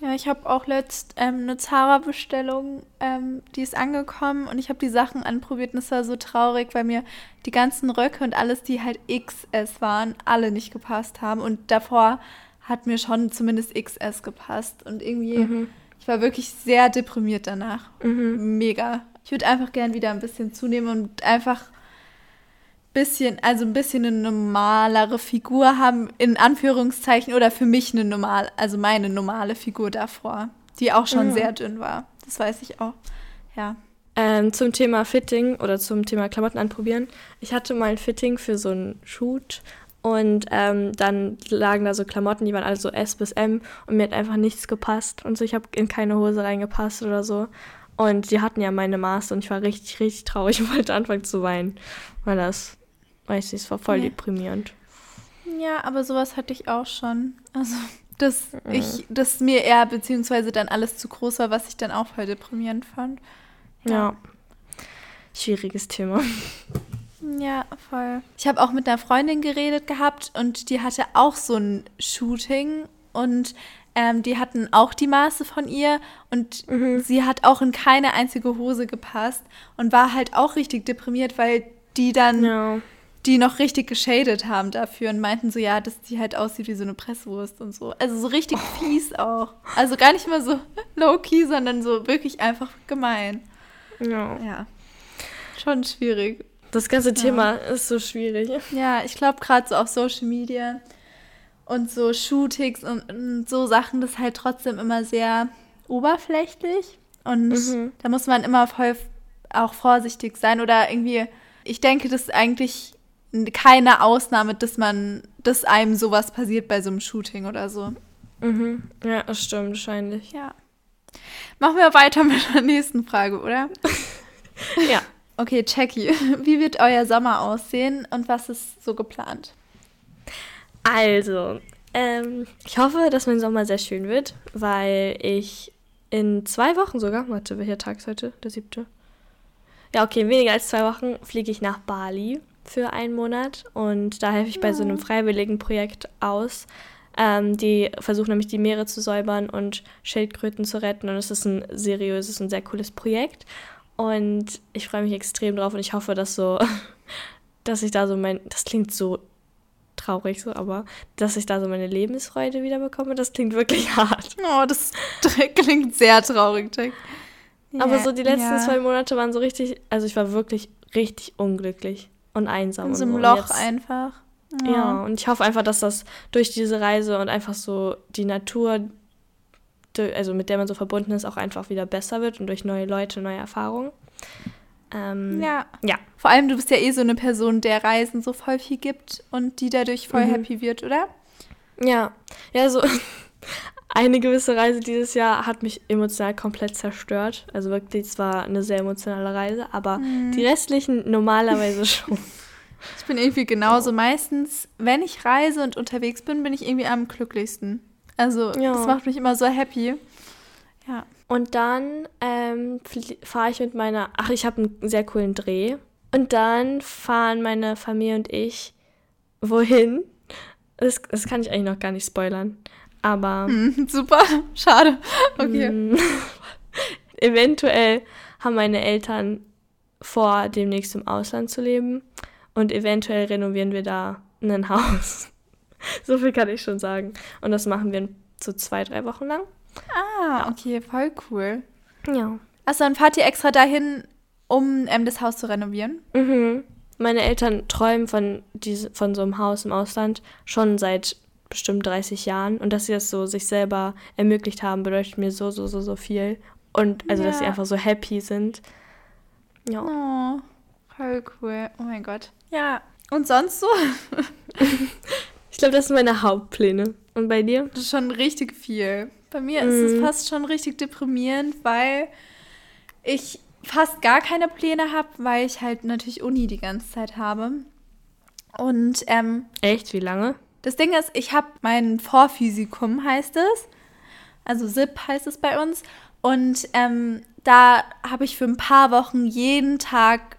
Ja, ich habe auch letzt ähm, eine Zara-Bestellung, ähm, die ist angekommen und ich habe die Sachen anprobiert und es war so traurig, weil mir die ganzen Röcke und alles, die halt XS waren, alle nicht gepasst haben und davor hat mir schon zumindest XS gepasst und irgendwie, mhm. Ich war wirklich sehr deprimiert danach. Mhm. Mega. Ich würde einfach gern wieder ein bisschen zunehmen und einfach bisschen, also ein bisschen eine normalere Figur haben, in Anführungszeichen, oder für mich eine normal, also meine normale Figur davor, die auch schon mhm. sehr dünn war. Das weiß ich auch. Ja. Ähm, zum Thema Fitting oder zum Thema Klamotten anprobieren. Ich hatte mal ein Fitting für so einen Shoot und ähm, dann lagen da so Klamotten, die waren alle so S bis M und mir hat einfach nichts gepasst. Und so, ich habe in keine Hose reingepasst oder so. Und die hatten ja meine Maße und ich war richtig, richtig traurig und wollte anfangen zu weinen, weil das Weiß ich, es war voll ja. deprimierend. Ja, aber sowas hatte ich auch schon. Also, dass mhm. ich, dass mir eher beziehungsweise dann alles zu groß war, was ich dann auch voll deprimierend fand. Ja. ja. Schwieriges Thema. Ja, voll. Ich habe auch mit einer Freundin geredet gehabt und die hatte auch so ein Shooting und ähm, die hatten auch die Maße von ihr und mhm. sie hat auch in keine einzige Hose gepasst und war halt auch richtig deprimiert, weil die dann ja die noch richtig geschadet haben dafür und meinten so, ja, dass die halt aussieht wie so eine Presswurst und so. Also so richtig oh. fies auch. Also gar nicht mal so low-key, sondern so wirklich einfach gemein. Ja. Ja. Schon schwierig. Das ganze ja. Thema ist so schwierig. Ja, ich glaube gerade so auf Social Media und so Shootings und, und, so Sachen, das ist halt trotzdem immer sehr oberflächlich. Und mhm. da muss man immer voll auch vorsichtig sein oder irgendwie, ich denke, das ist eigentlich keine Ausnahme, dass man, dass einem sowas passiert bei so einem Shooting oder so. Mhm. Ja, das stimmt wahrscheinlich. Ja. Machen wir weiter mit der nächsten Frage, oder? ja. Okay, Jackie, wie wird euer Sommer aussehen und was ist so geplant? Also, ähm, ich hoffe, dass mein Sommer sehr schön wird, weil ich in zwei Wochen sogar, warte, welcher Tag ist heute? Der siebte? Ja, okay, in weniger als zwei Wochen fliege ich nach Bali für einen Monat und da helfe ich bei so einem freiwilligen Projekt aus. Ähm, die versuchen nämlich die Meere zu säubern und Schildkröten zu retten und es ist ein seriöses und sehr cooles Projekt und ich freue mich extrem drauf und ich hoffe, dass so, dass ich da so mein, das klingt so traurig so, aber dass ich da so meine Lebensfreude wieder bekomme, das klingt wirklich hart. Oh, das klingt sehr traurig, Jack. Aber so die letzten ja. zwei Monate waren so richtig, also ich war wirklich richtig unglücklich und einsam. In so einem Loch jetzt, einfach. Ja. ja, und ich hoffe einfach, dass das durch diese Reise und einfach so die Natur, also mit der man so verbunden ist, auch einfach wieder besser wird und durch neue Leute, neue Erfahrungen. Ähm, ja. ja. Vor allem, du bist ja eh so eine Person, der Reisen so voll viel gibt und die dadurch voll mhm. happy wird, oder? Ja. Ja, so eine gewisse Reise dieses Jahr hat mich emotional komplett zerstört. Also wirklich, es war eine sehr emotionale Reise, aber mhm. die restlichen normalerweise schon. Ich bin irgendwie genauso. Meistens, wenn ich reise und unterwegs bin, bin ich irgendwie am glücklichsten. Also, ja. das macht mich immer so happy. Ja. Und dann ähm, fahre ich mit meiner. Ach, ich habe einen sehr coolen Dreh. Und dann fahren meine Familie und ich wohin. Das, das kann ich eigentlich noch gar nicht spoilern. Aber. Hm, super, schade. Okay. Hm, eventuell haben meine Eltern vor, demnächst im Ausland zu leben. Und eventuell renovieren wir da ein Haus. so viel kann ich schon sagen. Und das machen wir so zwei, drei Wochen lang. Ah, okay, voll cool. Ja. Achso, dann fahrt ihr extra dahin, um ähm, das Haus zu renovieren? Mhm. Meine Eltern träumen von, diese, von so einem Haus im Ausland schon seit bestimmt 30 Jahren. Und dass sie das so sich selber ermöglicht haben, bedeutet mir so, so, so, so viel. Und also, ja. dass sie einfach so happy sind. Ja. Oh, voll cool. Oh mein Gott. Ja. Und sonst so? ich glaube, das sind meine Hauptpläne. Und bei dir? Das ist schon richtig viel. Bei mir mm. ist es mhm. fast schon richtig deprimierend, weil ich fast gar keine Pläne habe, weil ich halt natürlich Uni die ganze Zeit habe. Und ähm, echt, wie lange? Das Ding ist, ich habe mein Vorphysikum, heißt es. Also SIP heißt es bei uns. Und ähm, da habe ich für ein paar Wochen jeden Tag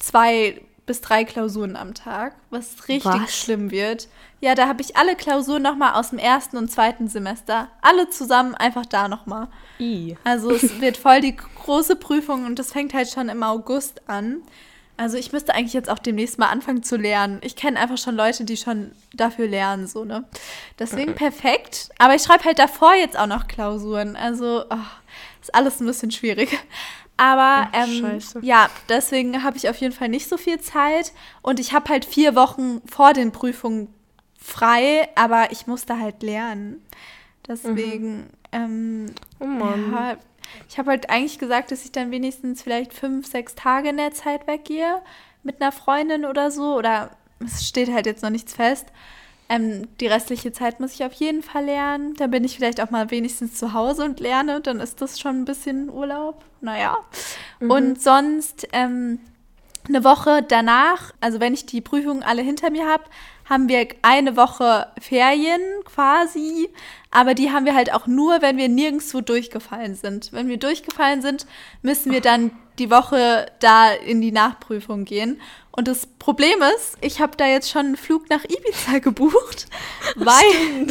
zwei bis drei Klausuren am Tag, was richtig was? schlimm wird. Ja, da habe ich alle Klausuren nochmal aus dem ersten und zweiten Semester. Alle zusammen einfach da nochmal. Also es wird voll die große Prüfung und das fängt halt schon im August an. Also ich müsste eigentlich jetzt auch demnächst mal anfangen zu lernen. Ich kenne einfach schon Leute, die schon dafür lernen, so, ne? Deswegen perfekt. Aber ich schreibe halt davor jetzt auch noch Klausuren. Also oh, ist alles ein bisschen schwierig. Aber Ach, ähm, ja, deswegen habe ich auf jeden Fall nicht so viel Zeit. Und ich habe halt vier Wochen vor den Prüfungen frei, aber ich musste halt lernen. Deswegen, mhm. ähm, oh Mann. Ja, ich habe halt eigentlich gesagt, dass ich dann wenigstens vielleicht fünf, sechs Tage in der Zeit weggehe mit einer Freundin oder so. Oder es steht halt jetzt noch nichts fest. Ähm, die restliche Zeit muss ich auf jeden Fall lernen. Dann bin ich vielleicht auch mal wenigstens zu Hause und lerne. Dann ist das schon ein bisschen Urlaub. Naja. Mhm. Und sonst ähm, eine Woche danach, also wenn ich die Prüfungen alle hinter mir habe, haben wir eine Woche Ferien quasi, aber die haben wir halt auch nur, wenn wir nirgendwo durchgefallen sind. Wenn wir durchgefallen sind, müssen wir dann die Woche da in die Nachprüfung gehen. Und das Problem ist, ich habe da jetzt schon einen Flug nach Ibiza gebucht, weil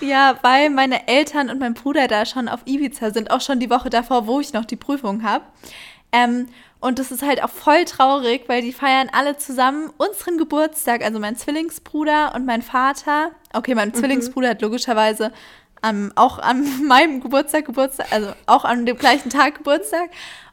ja, weil meine Eltern und mein Bruder da schon auf Ibiza sind, auch schon die Woche davor, wo ich noch die Prüfung habe. Ähm, und das ist halt auch voll traurig, weil die feiern alle zusammen unseren Geburtstag, also mein Zwillingsbruder und mein Vater. Okay, mein mhm. Zwillingsbruder hat logischerweise ähm, auch an meinem Geburtstag Geburtstag, also auch an dem gleichen Tag Geburtstag.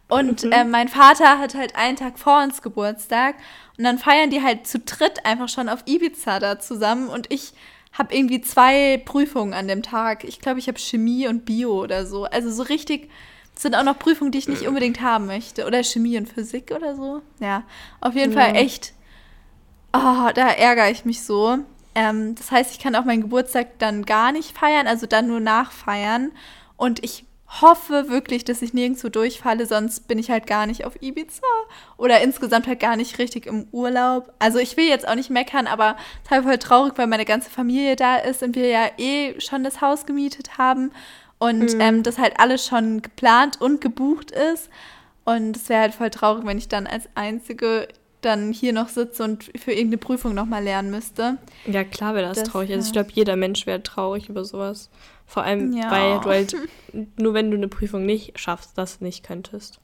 Und mhm. äh, mein Vater hat halt einen Tag vor uns Geburtstag. Und dann feiern die halt zu dritt einfach schon auf Ibiza da zusammen. Und ich habe irgendwie zwei Prüfungen an dem Tag. Ich glaube, ich habe Chemie und Bio oder so. Also so richtig sind auch noch Prüfungen, die ich nicht unbedingt haben möchte. Oder Chemie und Physik oder so. Ja, auf jeden ja. Fall echt. Oh, da ärgere ich mich so. Ähm, das heißt, ich kann auch meinen Geburtstag dann gar nicht feiern, also dann nur nachfeiern. Und ich hoffe wirklich, dass ich nirgendwo durchfalle, sonst bin ich halt gar nicht auf Ibiza oder insgesamt halt gar nicht richtig im Urlaub. Also ich will jetzt auch nicht meckern, aber es ist halt voll traurig, weil meine ganze Familie da ist und wir ja eh schon das Haus gemietet haben und mhm. ähm, das halt alles schon geplant und gebucht ist. Und es wäre halt voll traurig, wenn ich dann als Einzige dann hier noch sitze und für irgendeine Prüfung nochmal lernen müsste. Ja, klar wäre das, das, traurig. Also ich glaube, jeder Mensch wäre traurig über sowas. Vor allem, ja. weil du halt, nur wenn du eine Prüfung nicht schaffst, das nicht könntest.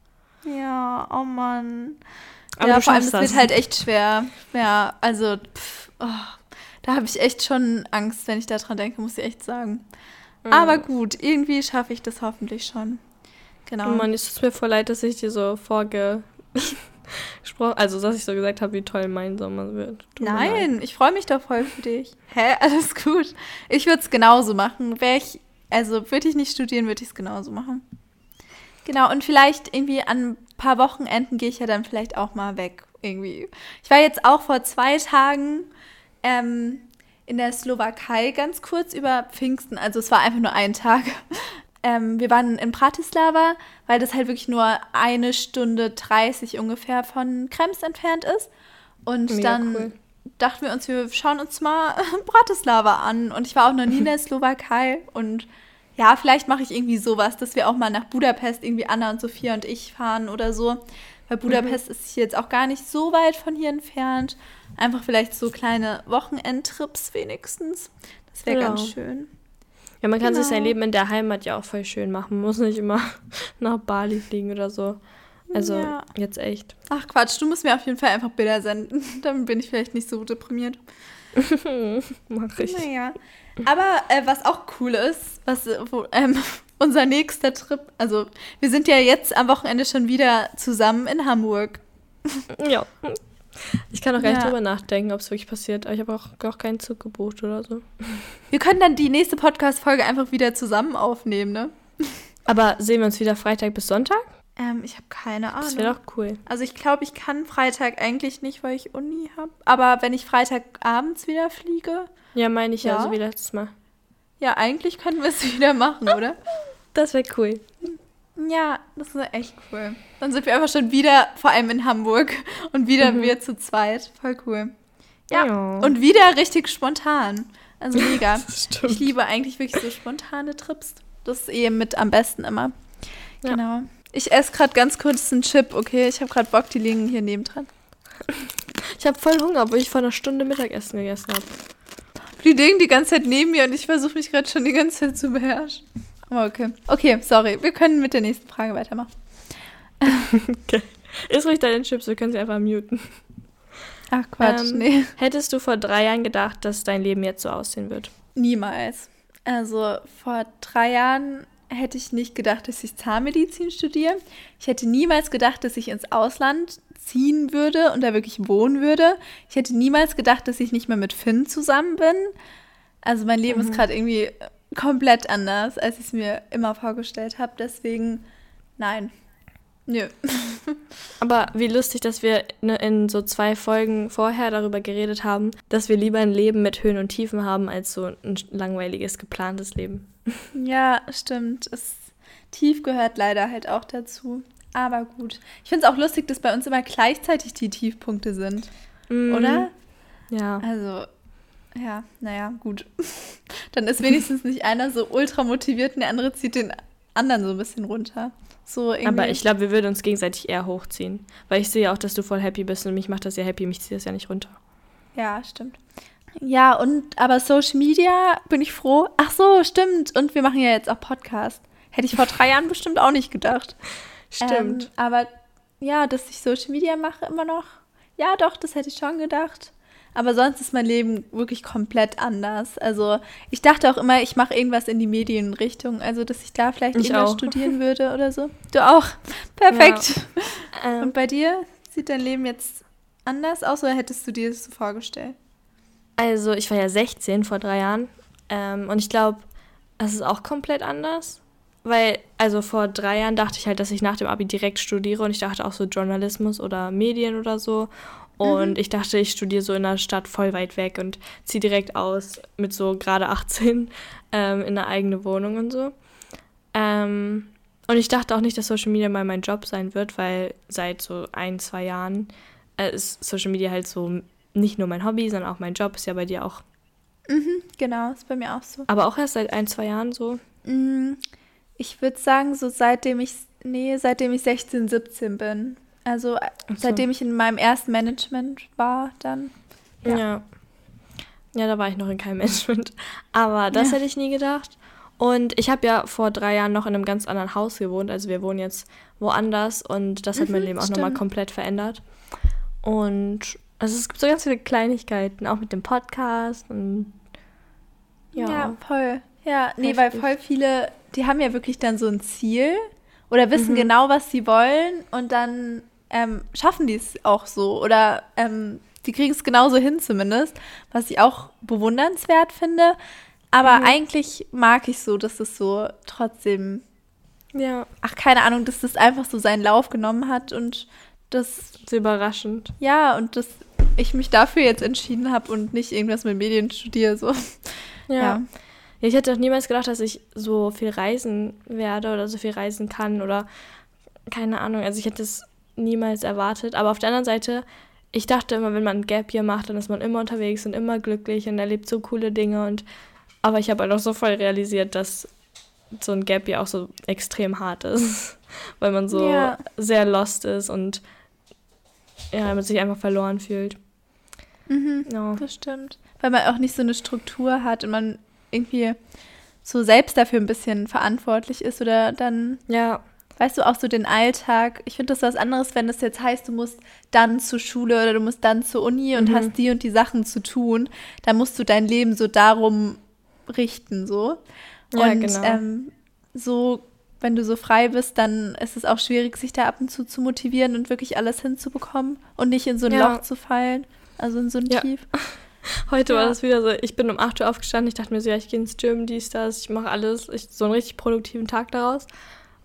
Ja, oh Mann. Aber ja, vor allem, es wird halt echt schwer. Ja, also, pff, oh, da habe ich echt schon Angst, wenn ich daran denke, muss ich echt sagen. Mhm. Aber gut, irgendwie schaffe ich das hoffentlich schon. Genau. Oh Mann, es tut mir voll leid, dass ich dir so vorgesprochen, also dass ich so gesagt habe, wie toll mein Sommer wird. Tut Nein, ich freue mich doch voll für dich. Hä, alles gut. Ich würde es genauso machen. Wäre ich, also würde ich nicht studieren, würde ich es genauso machen. Genau, und vielleicht irgendwie an ein paar Wochenenden gehe ich ja dann vielleicht auch mal weg. Irgendwie. Ich war jetzt auch vor zwei Tagen ähm, in der Slowakei ganz kurz über Pfingsten. Also es war einfach nur ein Tag. Ähm, wir waren in Bratislava, weil das halt wirklich nur eine Stunde 30 ungefähr von Krems entfernt ist. Und Mega dann cool. dachten wir uns, wir schauen uns mal Bratislava an. Und ich war auch noch nie in der Slowakei. Und ja, vielleicht mache ich irgendwie sowas, dass wir auch mal nach Budapest irgendwie Anna und Sophia und ich fahren oder so. Weil Budapest mhm. ist hier jetzt auch gar nicht so weit von hier entfernt. Einfach vielleicht so kleine Wochenendtrips wenigstens. Das wäre ja. ganz schön. Ja, man kann genau. sich sein genau. Leben in der Heimat ja auch voll schön machen. Man muss nicht immer nach Bali fliegen oder so. Also ja. jetzt echt. Ach Quatsch, du musst mir auf jeden Fall einfach Bilder senden. Dann bin ich vielleicht nicht so deprimiert. Mach ich. Naja. Aber äh, was auch cool ist, was wo, ähm, unser nächster Trip, also wir sind ja jetzt am Wochenende schon wieder zusammen in Hamburg. Ja. Ich kann auch gar ja. nicht drüber nachdenken, ob es wirklich passiert. Aber ich habe auch, auch keinen Zug gebucht oder so. Wir können dann die nächste Podcast-Folge einfach wieder zusammen aufnehmen, ne? Aber sehen wir uns wieder Freitag bis Sonntag? Ähm, ich habe keine Ahnung. Das wäre doch cool. Also ich glaube, ich kann Freitag eigentlich nicht, weil ich Uni habe. Aber wenn ich Freitagabends wieder fliege. Ja, meine ich ja, so wie letztes Mal. Ja, eigentlich können wir es wieder machen, oder? Das wäre cool. Ja, das ist echt cool. Dann sind wir einfach schon wieder, vor allem in Hamburg, und wieder mhm. wir zu zweit. Voll cool. Ja, ja. und wieder richtig spontan. Also mega. ich liebe eigentlich wirklich so spontane Trips. Das ist eben mit am besten immer. Ja. Genau. Ich esse gerade ganz kurz einen Chip, okay? Ich habe gerade Bock, die liegen hier nebendran. Ich habe voll Hunger, obwohl ich vor einer Stunde Mittagessen gegessen habe. Die liegen die ganze Zeit neben mir und ich versuche mich gerade schon die ganze Zeit zu beherrschen. Okay. Okay, sorry. Wir können mit der nächsten Frage weitermachen. okay. Ist ruhig deine Chips, wir können sie einfach muten. Ach Quatsch, ähm, nee. Hättest du vor drei Jahren gedacht, dass dein Leben jetzt so aussehen wird? Niemals. Also vor drei Jahren hätte ich nicht gedacht, dass ich Zahnmedizin studiere. Ich hätte niemals gedacht, dass ich ins Ausland ziehen würde und da wirklich wohnen würde. Ich hätte niemals gedacht, dass ich nicht mehr mit Finn zusammen bin. Also mein Leben mhm. ist gerade irgendwie komplett anders, als ich es mir immer vorgestellt habe. Deswegen nein. Nö. Aber wie lustig, dass wir ne, in so zwei Folgen vorher darüber geredet haben, dass wir lieber ein Leben mit Höhen und Tiefen haben, als so ein langweiliges, geplantes Leben. Ja, stimmt. Es, tief gehört leider halt auch dazu. Aber gut. Ich finde es auch lustig, dass bei uns immer gleichzeitig die Tiefpunkte sind. Mm. Oder? Ja. Also, ja, naja, gut. Dann ist wenigstens nicht einer so ultra motiviert und der andere zieht den anderen so ein bisschen runter. So Aber ich glaube, wir würden uns gegenseitig eher hochziehen. Weil ich sehe auch, dass du voll happy bist und mich macht das ja happy, mich zieht das ja nicht runter. Ja, stimmt. Ja, und aber Social Media bin ich froh. Ach so, stimmt. Und wir machen ja jetzt auch Podcast. Hätte ich vor drei Jahren bestimmt auch nicht gedacht. Stimmt. Ähm, aber ja, dass ich Social Media mache immer noch. Ja, doch, das hätte ich schon gedacht. Aber sonst ist mein Leben wirklich komplett anders. Also ich dachte auch immer, ich mache irgendwas in die Medienrichtung. Also dass ich da vielleicht ich irgendwas auch. studieren würde oder so. Du auch. Perfekt. Ja. Und bei dir sieht dein Leben jetzt anders aus oder hättest du dir das so vorgestellt? Also ich war ja 16 vor drei Jahren. Ähm, und ich glaube, es ist auch komplett anders. Weil, also vor drei Jahren dachte ich halt, dass ich nach dem Abi direkt studiere und ich dachte auch so Journalismus oder Medien oder so. Und mhm. ich dachte, ich studiere so in einer Stadt voll weit weg und ziehe direkt aus mit so gerade 18 ähm, in eine eigene Wohnung und so. Ähm, und ich dachte auch nicht, dass Social Media mal mein Job sein wird, weil seit so ein, zwei Jahren äh, ist Social Media halt so nicht nur mein Hobby, sondern auch mein Job. Ist ja bei dir auch. Mhm, genau, ist bei mir auch so. Aber auch erst seit ein, zwei Jahren so. Mhm. Ich würde sagen, so seitdem ich, nee, seitdem ich 16, 17 bin. Also so. seitdem ich in meinem ersten Management war, dann. Ja. ja. ja. da war ich noch in keinem Management. Aber das ja. hätte ich nie gedacht. Und ich habe ja vor drei Jahren noch in einem ganz anderen Haus gewohnt. Also wir wohnen jetzt woanders und das hat mhm, mein Leben auch nochmal komplett verändert. Und also es gibt so ganz viele Kleinigkeiten, auch mit dem Podcast und ja. Ja, voll. Ja, nee, Heftig. weil voll viele, die haben ja wirklich dann so ein Ziel oder wissen mhm. genau, was sie wollen und dann ähm, schaffen die es auch so oder ähm, die kriegen es genauso hin zumindest, was ich auch bewundernswert finde. Aber mhm. eigentlich mag ich so, dass es so trotzdem, ja, ach keine Ahnung, dass das einfach so seinen Lauf genommen hat und das ist überraschend. Ja, und dass ich mich dafür jetzt entschieden habe und nicht irgendwas mit Medien studiere. So. Ja. ja. Ich hätte auch niemals gedacht, dass ich so viel reisen werde oder so viel reisen kann oder keine Ahnung. Also ich hätte es niemals erwartet. Aber auf der anderen Seite, ich dachte immer, wenn man ein Gap hier macht, dann ist man immer unterwegs und immer glücklich und erlebt so coole Dinge. Und aber ich habe halt auch so voll realisiert, dass so ein Gap ja auch so extrem hart ist, weil man so ja. sehr lost ist und ja, man sich einfach verloren fühlt. Mhm, ja. Das stimmt. Weil man auch nicht so eine Struktur hat und man irgendwie so selbst dafür ein bisschen verantwortlich ist oder dann ja weißt du, auch so den Alltag. Ich finde das was anderes, wenn es jetzt heißt, du musst dann zur Schule oder du musst dann zur Uni und mhm. hast die und die Sachen zu tun. Da musst du dein Leben so darum richten, so. Ja, und genau. ähm, so, wenn du so frei bist, dann ist es auch schwierig, sich da ab und zu zu motivieren und wirklich alles hinzubekommen und nicht in so ein ja. Loch zu fallen. Also in so ein ja. Tief. Heute ja. war das wieder so, ich bin um 8 Uhr aufgestanden, ich dachte mir so, ja, ich gehe ins Gym, dies, das, ich mache alles, ich, so einen richtig produktiven Tag daraus.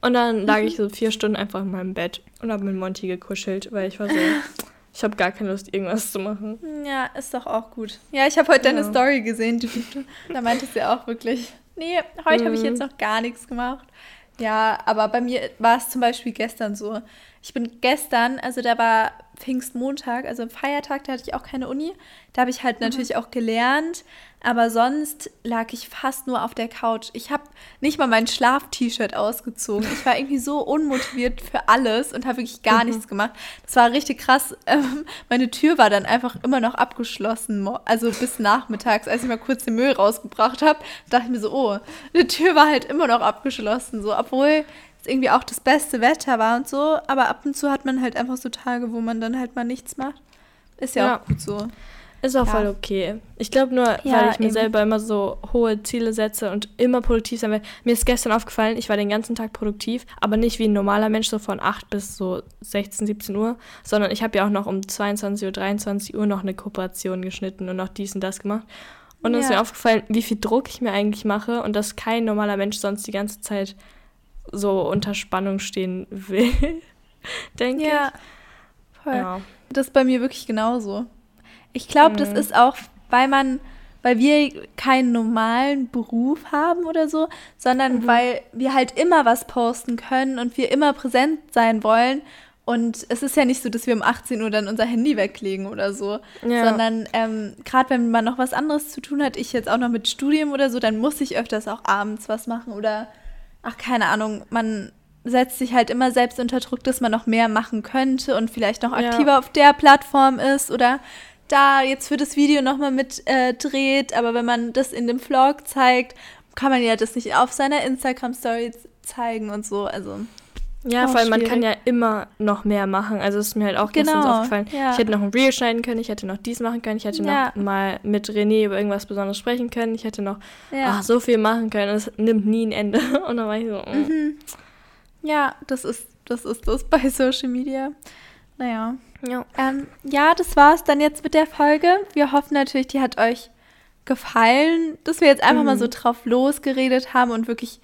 Und dann lag ich so vier Stunden einfach in meinem Bett und habe mit Monty gekuschelt, weil ich war so, ich habe gar keine Lust, irgendwas zu machen. Ja, ist doch auch gut. Ja, ich habe heute ja. deine Story gesehen. Du, da meintest du ja auch wirklich, nee, heute mhm. habe ich jetzt noch gar nichts gemacht. Ja, aber bei mir war es zum Beispiel gestern so. Ich bin gestern, also da war Pfingstmontag, also am Feiertag, da hatte ich auch keine Uni. Da habe ich halt mhm. natürlich auch gelernt, aber sonst lag ich fast nur auf der Couch. Ich habe nicht mal mein Schlaf-T-Shirt ausgezogen. Ich war irgendwie so unmotiviert für alles und habe wirklich gar mhm. nichts gemacht. Das war richtig krass. Ähm, meine Tür war dann einfach immer noch abgeschlossen, also bis nachmittags, als ich mal kurz den Müll rausgebracht habe, dachte ich mir so, oh, die Tür war halt immer noch abgeschlossen, so, obwohl irgendwie auch das beste Wetter war und so, aber ab und zu hat man halt einfach so Tage, wo man dann halt mal nichts macht. Ist ja, ja. auch gut so. Ist auch ja. voll okay. Ich glaube nur, ja, weil ich mir eben. selber immer so hohe Ziele setze und immer produktiv sein will. Mir ist gestern aufgefallen, ich war den ganzen Tag produktiv, aber nicht wie ein normaler Mensch so von 8 bis so 16, 17 Uhr, sondern ich habe ja auch noch um 22 Uhr, 23 Uhr noch eine Kooperation geschnitten und noch dies und das gemacht. Und dann ja. ist mir aufgefallen, wie viel Druck ich mir eigentlich mache und dass kein normaler Mensch sonst die ganze Zeit so unter Spannung stehen will, denke ja, ich. Voll. Ja, Das ist bei mir wirklich genauso. Ich glaube, mhm. das ist auch, weil man, weil wir keinen normalen Beruf haben oder so, sondern mhm. weil wir halt immer was posten können und wir immer präsent sein wollen. Und es ist ja nicht so, dass wir um 18 Uhr dann unser Handy weglegen oder so, ja. sondern ähm, gerade wenn man noch was anderes zu tun hat, ich jetzt auch noch mit Studium oder so, dann muss ich öfters auch abends was machen oder ach, keine Ahnung, man setzt sich halt immer selbst unter Druck, dass man noch mehr machen könnte und vielleicht noch aktiver ja. auf der Plattform ist oder da jetzt für das Video nochmal mit äh, dreht. Aber wenn man das in dem Vlog zeigt, kann man ja das nicht auf seiner Instagram-Story zeigen und so. Also. Ja, vor allem, man kann ja immer noch mehr machen. Also ist mir halt auch genau, gestern so aufgefallen. Ja. Ich hätte noch ein Reel schneiden können, ich hätte noch dies machen können, ich hätte ja. noch mal mit René über irgendwas Besonderes sprechen können, ich hätte noch ja. ach, so viel machen können. Es nimmt nie ein Ende. Und dann war ich so. Mm. Mhm. Ja, das ist, das ist das bei Social Media. Naja. Ja. Ähm, ja, das war's dann jetzt mit der Folge. Wir hoffen natürlich, die hat euch gefallen, dass wir jetzt einfach mhm. mal so mhm. drauf losgeredet haben und wirklich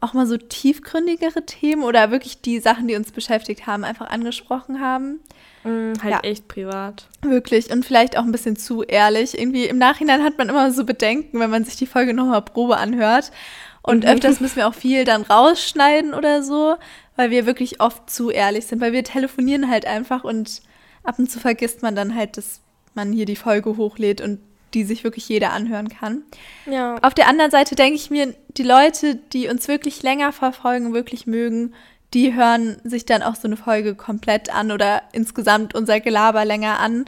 auch mal so tiefgründigere Themen oder wirklich die Sachen, die uns beschäftigt haben, einfach angesprochen haben. Mm, halt ja. echt privat. Wirklich und vielleicht auch ein bisschen zu ehrlich. Irgendwie im Nachhinein hat man immer so Bedenken, wenn man sich die Folge nochmal Probe anhört. Und mhm. öfters müssen wir auch viel dann rausschneiden oder so, weil wir wirklich oft zu ehrlich sind, weil wir telefonieren halt einfach und ab und zu vergisst man dann halt, dass man hier die Folge hochlädt und die sich wirklich jeder anhören kann. Ja. Auf der anderen Seite denke ich mir, die Leute, die uns wirklich länger verfolgen, wirklich mögen, die hören sich dann auch so eine Folge komplett an oder insgesamt unser Gelaber länger an.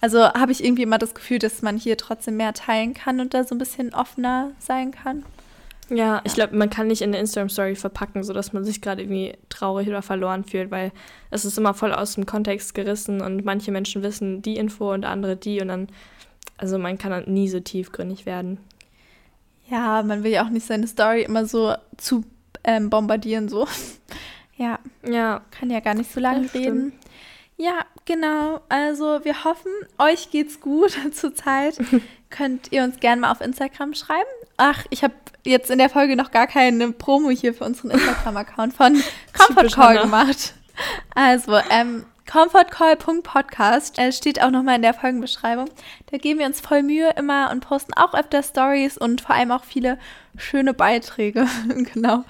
Also habe ich irgendwie immer das Gefühl, dass man hier trotzdem mehr teilen kann und da so ein bisschen offener sein kann. Ja, ich glaube, man kann nicht in der Instagram-Story verpacken, sodass man sich gerade irgendwie traurig oder verloren fühlt, weil es ist immer voll aus dem Kontext gerissen und manche Menschen wissen die Info und andere die und dann also man kann dann nie so tiefgründig werden. Ja, man will ja auch nicht seine Story immer so zu ähm, bombardieren, so. ja. Ja. Kann ja gar nicht so lange reden. Ja, genau. Also wir hoffen, euch geht's gut zurzeit. Könnt ihr uns gerne mal auf Instagram schreiben. Ach, ich habe jetzt in der Folge noch gar keine Promo hier für unseren Instagram-Account von Comfort Call gemacht. Also, ähm, comfortcall.podcast äh, steht auch nochmal in der Folgenbeschreibung. Da geben wir uns voll Mühe immer und posten auch öfter Stories und vor allem auch viele schöne Beiträge. genau.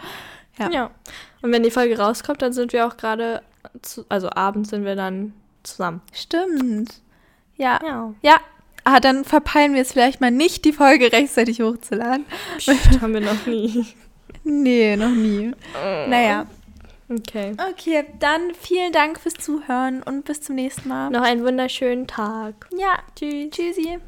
Ja. ja. Und wenn die Folge rauskommt, dann sind wir auch gerade, also abends sind wir dann zusammen. Stimmt. Ja. Ja. ja. Ah, dann verpeilen wir es vielleicht mal nicht, die Folge rechtzeitig hochzuladen. Psst, haben wir noch nie. Nee, noch nie. Naja. Okay. Okay, dann vielen Dank fürs Zuhören und bis zum nächsten Mal. Noch einen wunderschönen Tag. Ja. Tschüss. Tschüssi.